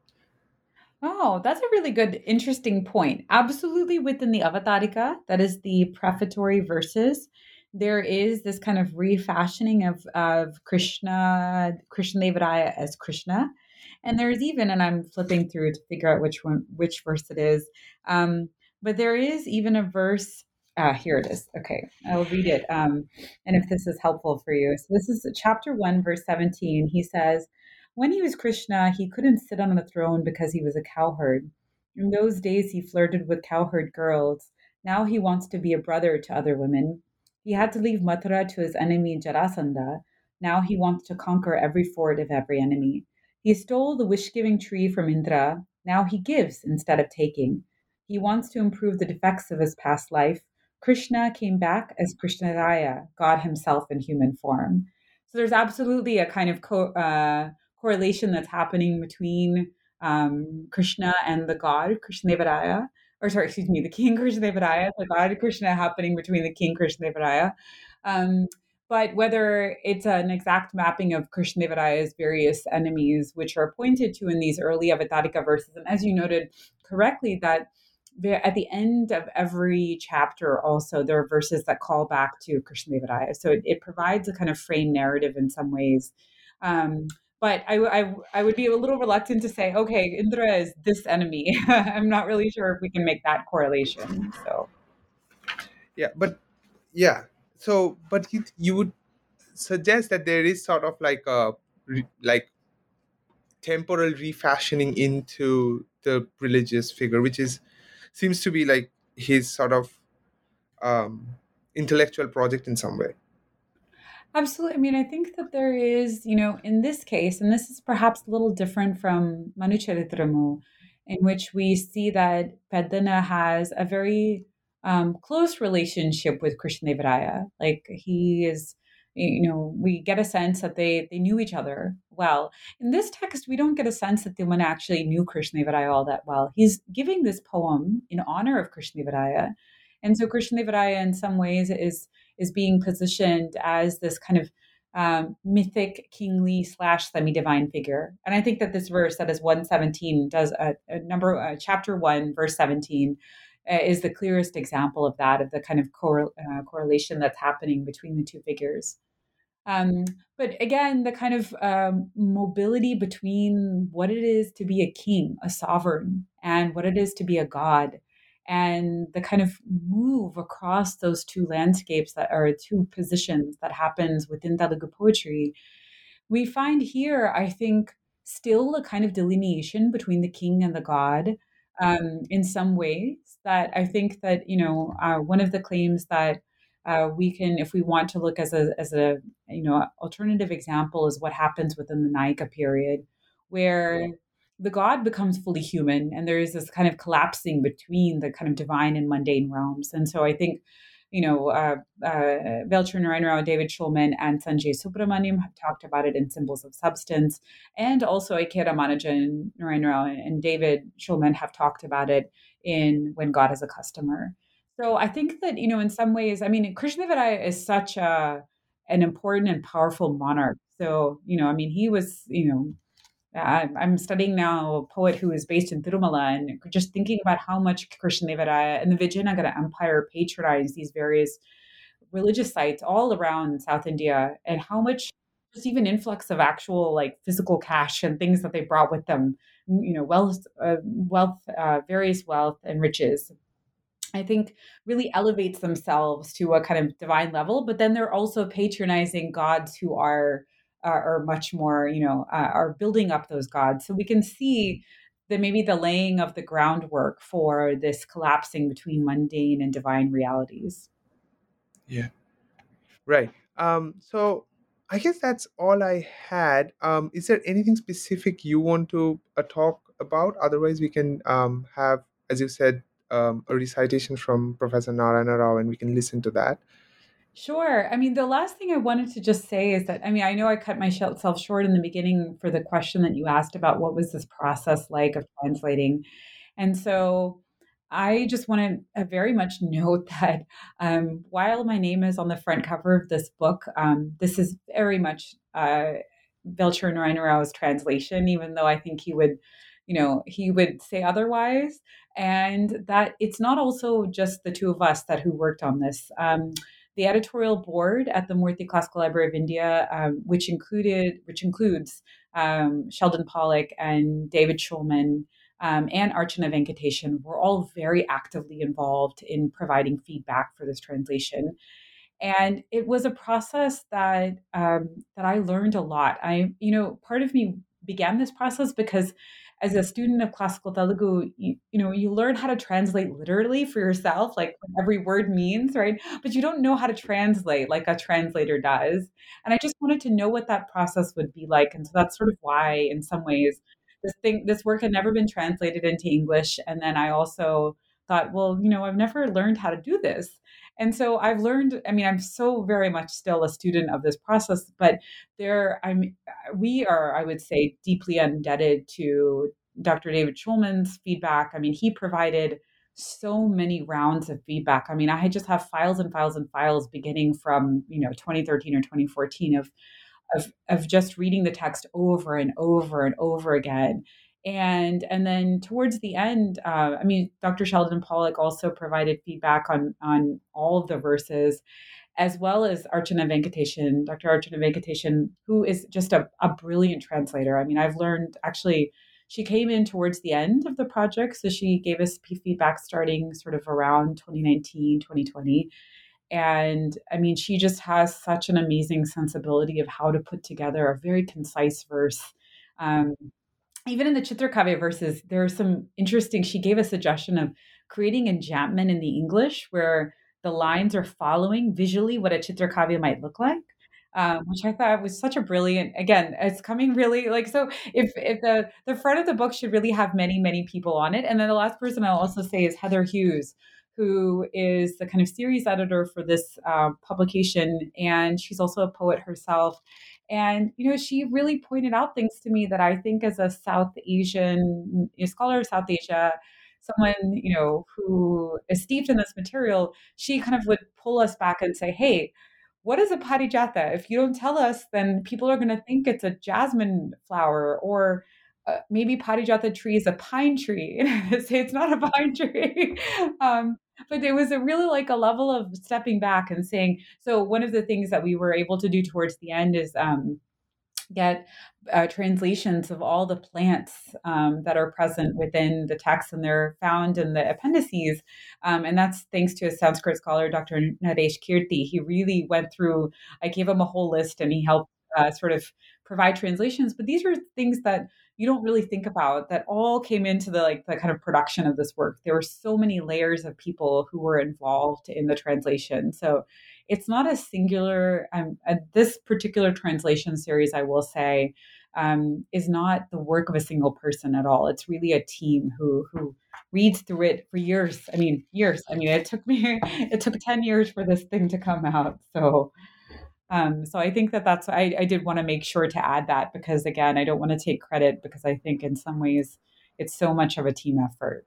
Oh, that's a really good, interesting point. Absolutely within the Avatarika, that is the prefatory verses, there is this kind of refashioning of, of Krishna, Krishna Devaraya as Krishna. And there's even, and I'm flipping through to figure out which one, which verse it is. Um, but there is even a verse. Ah, here it is. Okay, I'll read it. Um, and if this is helpful for you. So this is chapter 1, verse 17. He says, when he was Krishna, he couldn't sit on a throne because he was a cowherd. In those days, he flirted with cowherd girls. Now he wants to be a brother to other women. He had to leave Mathura to his enemy Jarasandha. Now he wants to conquer every fort of every enemy. He stole the wish giving tree from Indra. Now he gives instead of taking. He wants to improve the defects of his past life. Krishna came back as Krishnaraya, God himself in human form. So there's absolutely a kind of co- uh, correlation that's happening between um, Krishna and the god Krishna Devaraya, or sorry, excuse me, the king Krishna Devaraya, the god Krishna happening between the king Krishna Devaraya. Um, but whether it's an exact mapping of Krishna Devaraya's various enemies, which are pointed to in these early Avatarika verses, and as you noted correctly, that at the end of every chapter, also there are verses that call back to Krishna Devaraya. So it, it provides a kind of frame narrative in some ways. Um, but I, I, I would be a little reluctant to say, okay, Indra is this enemy. I'm not really sure if we can make that correlation. So, yeah, but yeah, so but you you would suggest that there is sort of like a like temporal refashioning into the religious figure, which is seems to be like his sort of um, intellectual project in some way. Absolutely. I mean, I think that there is, you know, in this case, and this is perhaps a little different from Manucharitramu, in which we see that Peddana has a very um, close relationship with Krishna Devaraya. Like he is, you know, we get a sense that they they knew each other well. In this text, we don't get a sense that Timmana actually knew Krishna Devaraya all that well. He's giving this poem in honor of Krishna Devaraya. And so Krishna Devaraya in some ways is is being positioned as this kind of um, mythic, kingly slash semi-divine figure. And I think that this verse, that is 117, does a, a number, uh, chapter one, verse 17, uh, is the clearest example of that, of the kind of cor- uh, correlation that's happening between the two figures. Um, but again, the kind of um, mobility between what it is to be a king, a sovereign, and what it is to be a god and the kind of move across those two landscapes that are two positions that happens within Telugu poetry, we find here, I think, still a kind of delineation between the king and the god um, in some ways that I think that, you know, uh, one of the claims that uh, we can, if we want to look as a, as a, you know, alternative example is what happens within the Nayaka period, where the god becomes fully human and there is this kind of collapsing between the kind of divine and mundane realms and so i think you know uh, uh, Velcheru Narayan David Shulman, and Sanjay Subrahmanyam have talked about it in Symbols of Substance, and also A.K. Ramanujan, Narayan Rao, and David Shulman have talked about it in When God is a Customer. So I think that, you know, in some ways, I mean, Krishnadevara is such a an important and powerful monarch. So, you know, I mean, he was, you know, I'm studying now a poet who is based in Tirumala and just thinking about how much Krishnadevara and the Vijayanagara Empire patronized these various religious sites all around South India and how much just even influx of actual like physical cash and things that they brought with them, you know, wealth, uh, wealth, uh, various wealth and riches I think really elevates themselves to a kind of divine level, but then they're also patronizing gods who are uh, are much more, you know, uh, are building up those gods. So we can see that maybe the laying of the groundwork for this collapsing between mundane and divine realities. Yeah, right. Um, so I guess that's all I had. Um, is there anything specific you want to uh, talk about? Otherwise, we can um, have, as you said, um, a recitation from Professor Narayana Rao and we can listen to that. Sure. I mean, the last thing I wanted to just say is that, I mean, I know I cut myself short in the beginning for the question that you asked about what was this process like of translating. And so I just want to uh, very much note that um, while my name is on the front cover of this book, um, this is very much uh, Velcheru Narayana Rao's translation, even though I think he would you know he would say otherwise. And that it's not also just the two of us that who worked on this. Um, the editorial board at the Murthy Classical Library of India, um, which included which includes um, Sheldon Pollock and David Shulman um, and Archana Venkatesan, were all very actively involved in providing feedback for this translation. And it was a process that um, that I learned a lot. I, you know, part of me began this process because as a student of classical Telugu, you, you, know, you learn how to translate literally for yourself, like every word means, right? But you don't know how to translate like a translator does. And I just wanted to know what that process would be like. And so that's sort of why, in some ways, this thing, this work had never been translated into English. And then I also thought, well, you know, I've never learned how to do this. And so I've learned, I mean, I'm so very much still a student of this process, but there I'm we are, I would say, deeply indebted to Dr. David Shulman's feedback. I mean, he provided so many rounds of feedback. I mean, I just have files and files and files beginning from, you know, 2013 or 2014 of of of just reading the text over and over and over again. And and then towards the end uh, i mean dr sheldon pollock also provided feedback on on all of the verses as well as archana venkatesan dr archana venkatesan who is just a, a brilliant translator. I mean i've learned actually she came in towards the end of the project so she gave us feedback starting sort of around 2019 2020 and i mean she just has such an amazing sensibility of how to put together a very concise verse um, even in the Chitrakavya verses, there are some interesting. She gave a suggestion of creating enjambment in the English where the lines are following visually what a Chitrakavya might look like. Um, which I thought was such a brilliant. Again, it's coming really like so. If if the the front of the book should really have many many people on it, and then the last person I'll also say is Heather Hughes, who is the kind of series editor for this uh, publication, and she's also a poet herself. And, you know, she really pointed out things to me that I think as a South Asian scholar of South Asia, someone, you know, who is steeped in this material, she kind of would pull us back and say, hey, what is a parijata? If you don't tell us, then people are going to think it's a jasmine flower or uh, maybe parijata tree is a pine tree. say it's not a pine tree. um, but it was a really like a level of stepping back and saying so one of the things that we were able to do towards the end is um, get uh, translations of all the plants um, that are present within the text and they're found in the appendices. Um, and that's thanks to a sanskrit scholar dr naresh kirti. He really went through i gave him a whole list and he helped uh, sort of provide translations but these are things that you don't really think about that all came into the like the kind of production of this work. There were so many layers of people who were involved in the translation. So it's not a singular um, uh, this particular translation series i will say um, is not the work of a single person at all. It's really a team who who reads through it for years i mean years. I mean it took me it took 10 years for this thing to come out. So um, so I think that that's I, I did want to make sure to add that because again I don't want to take credit because I think in some ways it's so much of a team effort.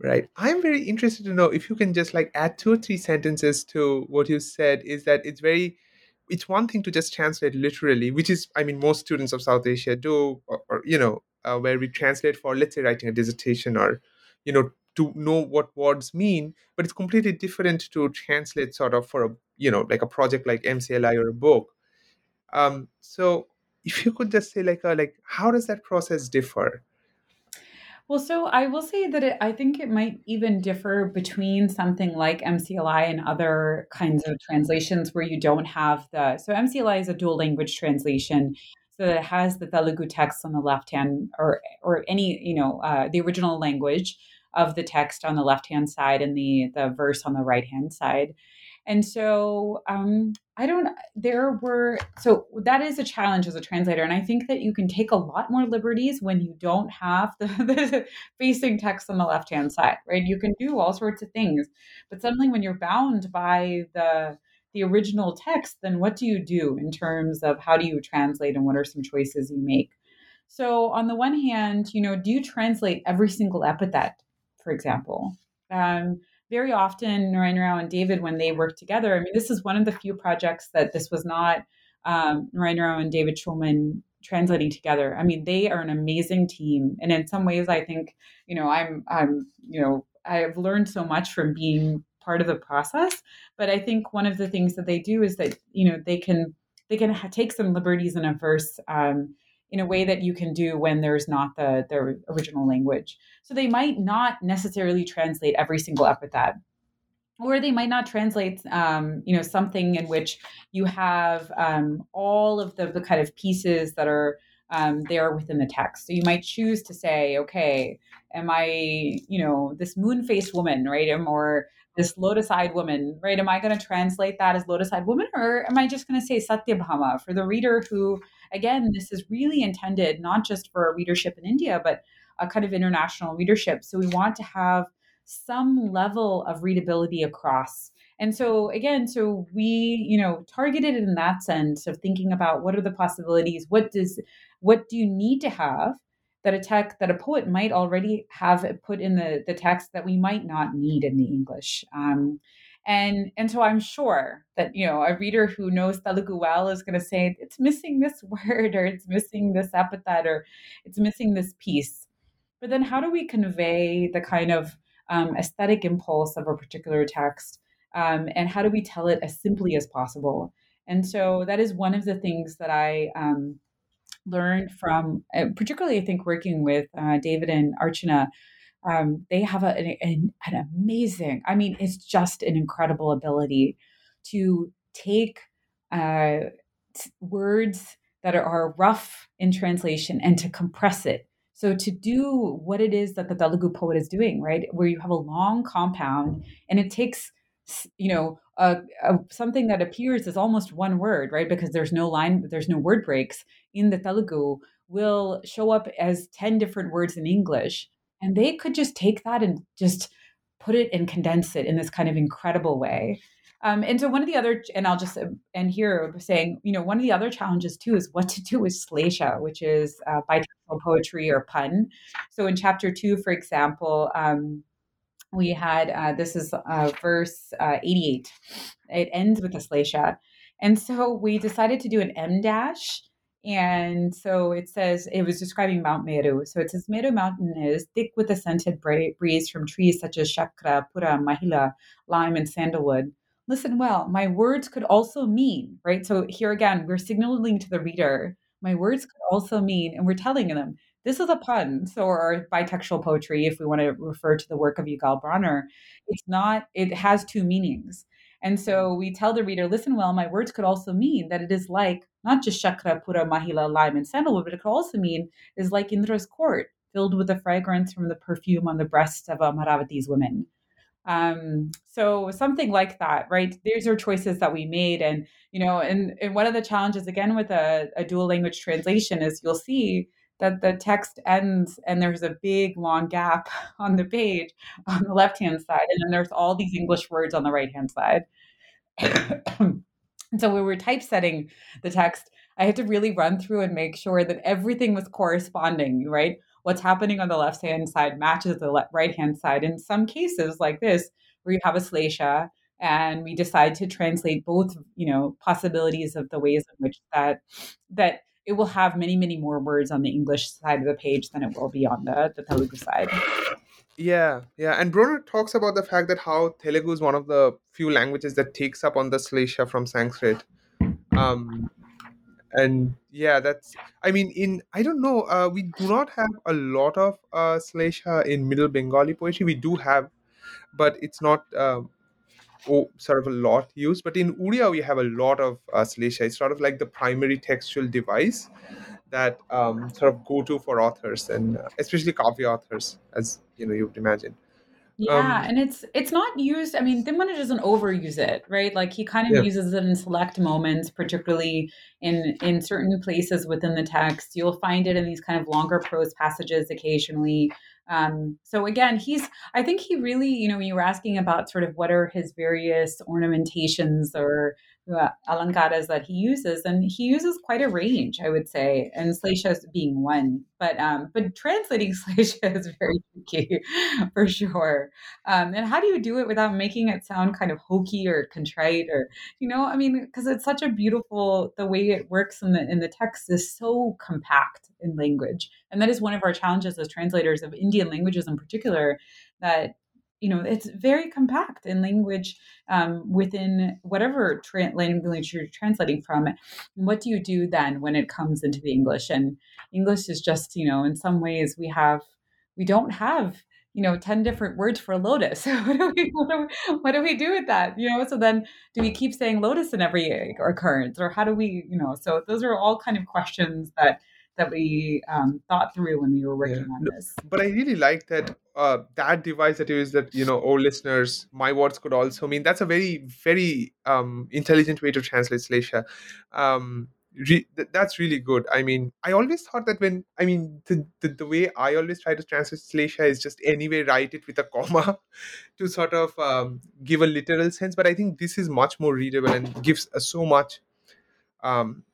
Right. I'm very interested to know if you can just like add two or three sentences to what you said is that it's very it's one thing to just translate literally, which is I mean most students of South Asia do or, or you know, uh, where we translate for let's say writing a dissertation or you know to know what words mean, but it's completely different to translate sort of for a you know like a project like MCLI or a book. Um so if you could just say like uh, like how does that process differ? Well, so I will say that it, I think it might even differ between something like MCLI and other kinds of translations where you don't have the. So MCLI is a dual language translation, so it has the Telugu text on the left hand, or or any you know uh, the original language of the text on the left hand side and the the verse on the right hand side. And so um, I don't, there were, so that is a challenge as a translator. And I think that you can take a lot more liberties when you don't have the, the facing text on the left hand side, right? You can do all sorts of things. But suddenly when you're bound by the, the original text, then what do you do in terms of how do you translate and what are some choices you make? So, on the one hand, you know, do you translate every single epithet, for example? Um, very often Narayan Rao and David, when they work together, I mean, this is one of the few projects that this was not um, Narayan Rao and David Shulman translating together. I mean, they are an amazing team, and in some ways, I think you know, I'm, I'm, you know, I've learned so much from being part of the process. But I think one of the things that they do is that you know they can they can ha- take some liberties in a verse. Um, in a way that you can do when there's not the, the original language. So they might not necessarily translate every single epithet or they might not translate um, you know something in which you have um, all of the, the kind of pieces that are um, there within the text so you might choose to say okay am i you know this moon-faced woman right or this lotus-eyed woman right am i going to translate that as lotus-eyed woman or am i just going to say satyabhama for the reader who again, this is really intended not just for a readership in India, but a kind of international readership. So we want to have some level of readability across. And so again, so we, you know, targeted in that sense of thinking about what are the possibilities, what does what do you need to have that a tech that a poet might already have put in the the text that we might not need in the English. Um, and and so i'm sure that you know a reader who knows telugu well is going to say it's missing this word or it's missing this epithet or it's missing this piece but then how do we convey the kind of um, aesthetic impulse of a particular text um, and how do we tell it as simply as possible and so that is one of the things that i um, learned from uh, particularly i think working with uh, david and archana um, they have a, an, an amazing, I mean, it's just an incredible ability to take uh, words that are rough in translation and to compress it. So to do what it is that the Telugu poet is doing, right, where you have a long compound and it takes, you know, a, a, something that appears as almost one word, right, because there's no line, there's no word breaks in the Telugu, will show up as ten different words in English, and they could just take that and just put it and condense it in this kind of incredible way. Um, and so one of the other, and I'll just end here saying, you know, one of the other challenges too is what to do with shlesha, which is uh, bitextual poetry or pun. So in chapter two, for example, um, we had uh, this is uh, verse uh, 88. It ends with a shlesha. And so we decided to do an M dash and so it says, it was describing Mount Meru. So it says, Meru Mountain is thick with a scented breeze from trees such as Shakra, Pura, Mahila, lime, and sandalwood. Listen well, my words could also mean, right? So here again, we're signaling to the reader, my words could also mean, and we're telling them, this is a pun. So, or bitextual poetry, if we want to refer to the work of Yigal Bronner, it's not, it has two meanings. And so we tell the reader, listen well, my words could also mean that it is like not just Shakra, Pura, Mahila, lime, and sandalwood, but it could also mean is like Indra's court, filled with the fragrance from the perfume on the breasts of Amaravati's women. Um, so something like that, right? These are choices that we made. And, you know, and, and one of the challenges again with a, a dual language translation is you'll see that the text ends and there's a big long gap on the page on the left hand side and then there's all these english words on the right hand side and so when we're typesetting the text i had to really run through and make sure that everything was corresponding right what's happening on the left hand side matches the le- right hand side. In some cases, like this, where you have a slesha, and we decide to translate both, you know, possibilities of the ways in which that that it will have many, many more words on the English side of the page than it will be on the, the Telugu side. Yeah, yeah. And Bronner talks about the fact that how Telugu is one of the few languages that takes up on the Slesha from Sanskrit. Um, and yeah, that's, I mean, in, I don't know, uh, we do not have a lot of uh, Slesha in Middle Bengali poetry. We do have, but it's not um, oh, sort of a lot used. But in Uriya, we have a lot of uh, Slesha. It's sort of like the primary textual device that um, sort of go to for authors and uh, especially copy authors, as you know you would imagine. Yeah, um, and it's it's not used. I mean, Timmana doesn't overuse it, right? Like he kind of yeah. uses it in select moments, particularly in in certain places within the text. You'll find it in these kind of longer prose passages occasionally. Um, so again, he's I think he really, you know, when you were asking about sort of what are his various ornamentations or uh, alankaras that he uses, and he uses quite a range, I would say, and Slesha being one. But um, but translating Slesha is very tricky for sure. Um, and how do you do it without making it sound kind of hokey or contrite or you know, I mean, because it's such a beautiful the way it works in the in the text is so compact in language, and that is one of our challenges as translators of Indian languages in particular. That you know it's very compact in language um, within whatever tra- language you're translating from. What do you do then when it comes into the english? And english is just you know in some ways we have we don't have you know 10 different words for lotus. What, do we, what, do we, what do we do with that you know? So then do we keep saying lotus in every occurrence or how do we you know? So those are all kind of questions that that we um, thought through when we were working yeah. on this. But I really like that uh, that device that you use that you know, all listeners, my words could also mean. That's a very very um, intelligent way to translate Slesha. Um, re- th- that's really good. I mean, I always thought that when I mean the, the, the way I always try to translate Slesha is just anyway write it with a comma to sort of um, give a literal sense. But I think this is much more readable and gives uh, so much um,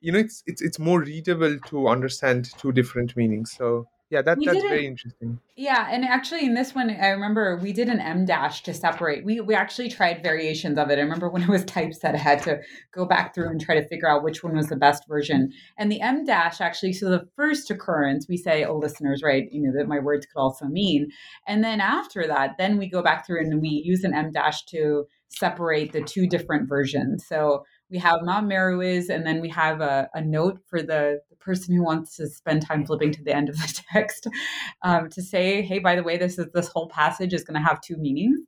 you know it's it's it's more readable to understand two different meanings. So yeah that, that's very interesting. Yeah and actually in this one i remember we did an m dash to separate. We we actually tried variations of it. I remember when it was typeset i had to go back through and try to figure out which one was the best version. And the m dash actually so the first occurrence we say oh listeners right? You know that my words could also mean. And then after that then we go back through and we use an m dash to separate the two different versions. So we have Mount Meruiz, and then we have a, a note for the, the, person who wants to spend time flipping to the end of the text um, to say, hey, by the way, this is this whole passage is going to have two meanings.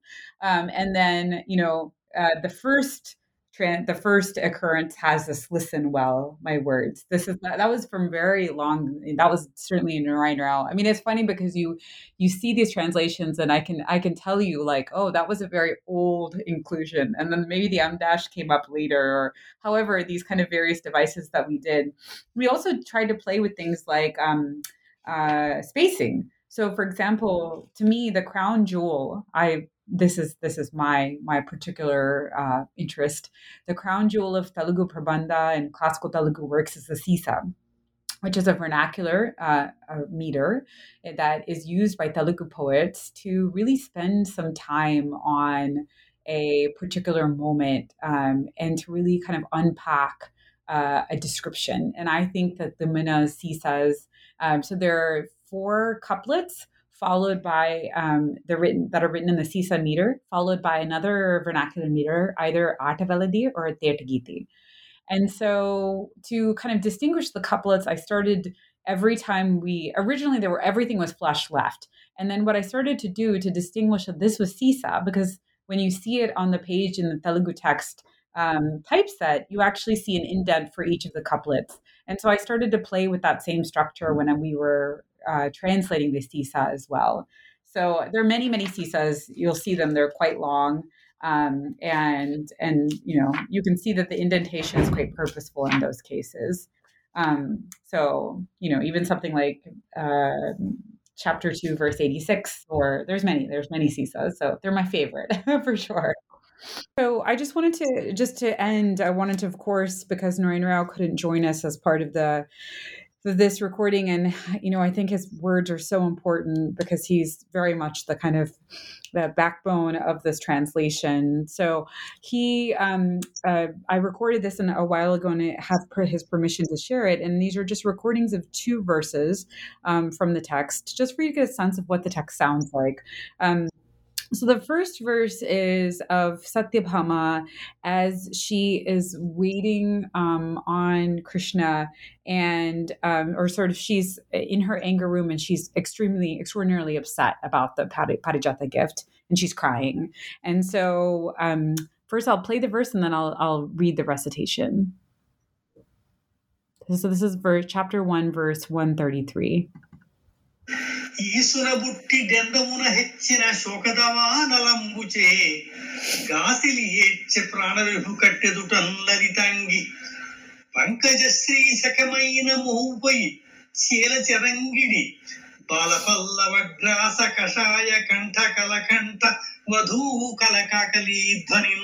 Um, and then, you know, uh, the first the first occurrence has this listen well my words. This is that, that was from very long that was certainly in Narayan Rao. I mean it's funny because you you see these translations and I can I can tell you like oh that was a very old inclusion. And then maybe the em dash came up later or however these kind of various devices that we did. We also tried to play with things like um, uh, spacing. So for example to me the crown jewel I this is this is my my particular uh, interest. The crown jewel of Telugu Prabandha and classical Telugu works is the sisa, which is a vernacular uh, a meter that is used by Telugu poets to really spend some time on a particular moment um, and to really kind of unpack uh, a description. And I think that the Mina sisas, um, so there are four couplets followed by um, the written that are written in the Sisa meter, followed by another vernacular meter, either Ataveladi or Tetagiti. And so to kind of distinguish the couplets, I started every time we originally there were everything was flush left. And then what I started to do to distinguish that this was Sisa, because when you see it on the page in the Telugu text um, typeset, you actually see an indent for each of the couplets. And so I started to play with that same structure when we were uh, translating the sisa as well. So there are many, many sisas. You'll see them; they're quite long, um, and and you know you can see that the indentation is quite purposeful in those cases. Um, so you know even something like uh, chapter two, verse eighty-six, or there's many, there's many sisas. So they're my favorite for sure. So I just wanted to just to end. I wanted to, of course, because Narayan Rao couldn't join us as part of the this recording and you know i think his words are so important because he's very much the kind of the backbone of this translation. So he um, uh, i recorded this in a while ago and I have his permission to share it and these are just recordings of two verses um, from the text just for you to get a sense of what the text sounds like. Um, so the first verse is of Satyabhama as she is waiting um, on Krishna and um, or sort of she's in her anger room and she's extremely extraordinarily upset about the parijata gift and she's crying. And so um, first I'll play the verse and then I'll I'll read the recitation. So this is verse chapter 1 verse 133. ఈసున బుట్టి డెందమున హెచ్చిన శోకదమానలంబుచే గాసిలి ఏడ్చె ప్రాణవిభు కట్టెదుటల్లరి తంగి పంకజశ్రీ శకమైన మోపై శీల చెరంగిడి బాలపల్లవగ్రాస కషాయ కంఠ కలకంఠ వధూ కలకాకలి ధ్వని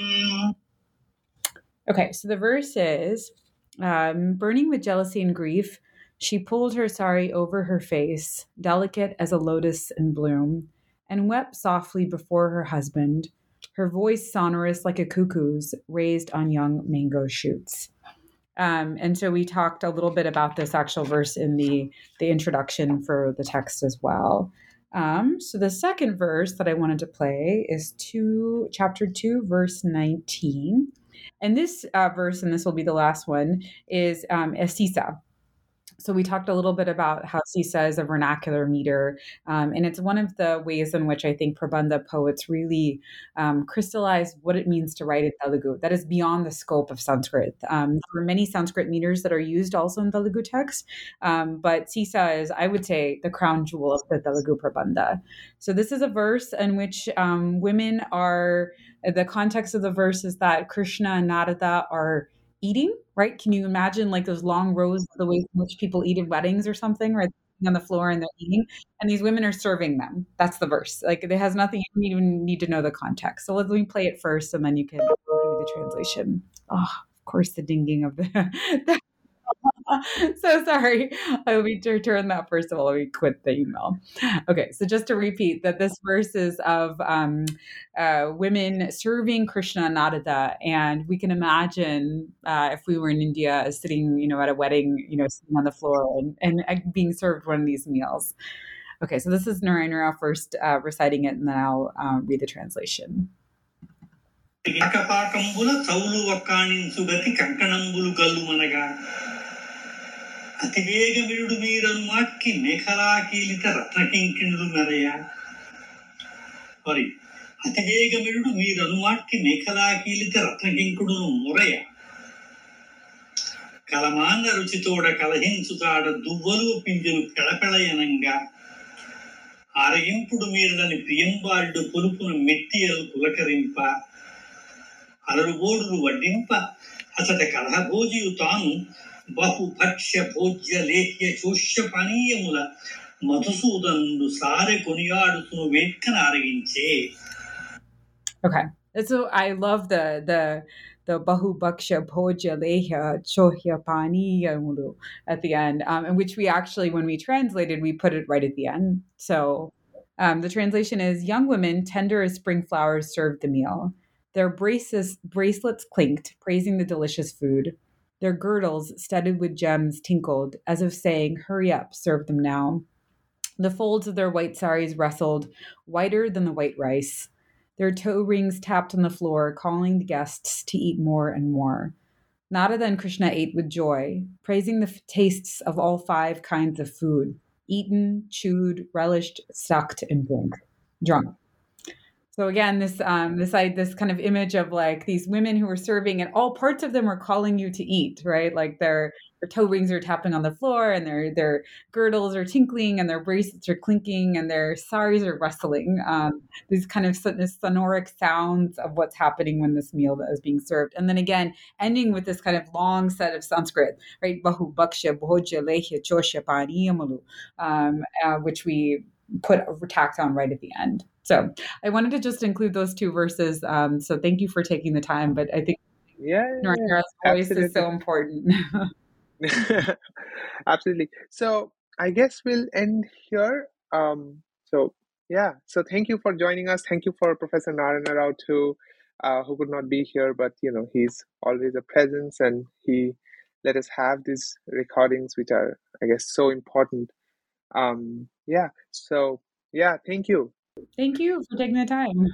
Okay, so the verse is um, burning with jealousy and grief, she pulled her sari over her face, delicate as a lotus in bloom, and wept softly before her husband, her voice sonorous like a cuckoo's raised on young mango shoots. Um, and so we talked a little bit about this actual verse in the the introduction for the text as well. Um, so the second verse that I wanted to play is two, chapter two, verse nineteen, and this uh, verse, and this will be the last one, is um, Esisa. So we talked a little bit about how Sisa is a vernacular meter, um, and it's one of the ways in which I think Prabandha poets really um, crystallize what it means to write in Telugu. That is beyond the scope of Sanskrit. Um, there are many Sanskrit meters that are used also in Telugu text, um, but Sisa is, I would say, the crown jewel of the Telugu Prabandha. So this is a verse in which um, women are. The context of the verse is that Krishna and Narada are eating, right? Can you imagine like those long rows the way in which people eat at weddings or something, right? On the floor and they're eating, and these women are serving them. That's the verse. Like it has nothing. You even need to know the context. So let me play it first, and then you can give the translation. Oh, of course, the dinging of the so sorry. Let me turn that first of all. Let me quit the email. Okay, so just to repeat that this verse is of um, uh, women serving Krishna Narada, and we can imagine uh, if we were in India, sitting, you know, at a wedding, you know, sitting on the floor and, and being served one of these meals. Okay, so this is Narayana first uh, reciting it, and then I'll uh, read the translation. అతివేగమిరుడు మీరను మాట్కి మేఖలాకీలిత రత్నకింకిణుడు మెరయ. Sorry అతివేగమిరుడు మీరను మాట్కి మేఖలాకీలిత రత్నకింకుడును మురయ. కలమాంగ రుచితోడ కలహించుతాడ దువ్వలు పింజలు పెళపెళయనంగా. అరగింపుడు మీరులని ప్రియంబారుడు పొలుపును మెట్టియలు పులకరింప. అలరుబోడులు వడ్డింప. అతట కలహభోజియు తాను బహుభక్ష్య భోజ్య లేహ్య చోష్య పానీయముల మధుసూదనుడు సారె కొనియాడుతును వేట్కన ఆరగించే Okay. So I love the the the Bahu Baksha Bhoja Leha Chohya Pani at the end, um, in which we actually, when we translated, we put it right at the end. So um, the translation is Young women, tender as spring flowers, served the meal. Their braces, bracelets clinked, praising the delicious food. Their girdles, studded with gems, tinkled, as if saying, Hurry up, serve them now. The folds of their white saris rustled, whiter than the white rice. Their toe rings tapped on the floor, calling the guests to eat more and more. Nada and Krishna ate with joy, praising the f- tastes of all five kinds of food eaten, chewed, relished, sucked, and drunk. drunk. So again, this um, this I, this kind of image of like these women who are serving, and all parts of them are calling you to eat, right? Like their their toe rings are tapping on the floor, and their their girdles are tinkling, and their bracelets are clinking, and their saris are rustling. Um, these kind of sonoric sounds of what's happening when this meal is being served, and then again ending with this kind of long set of Sanskrit, right? Bahu baksha bhoja lehya chosha um, uh, which we put tacked on right at the end. So I wanted to just include those two verses. Um, so thank you for taking the time. But I think yeah, voice is so important. Absolutely. So I guess we'll end here. Um, so yeah, so thank you for joining us. Thank you for Professor Narayana Rao too, uh, who could not be here, but you know he's always a presence, and he let us have these recordings, which are I guess so important. Um, yeah so yeah thank you. Thank you for taking the time.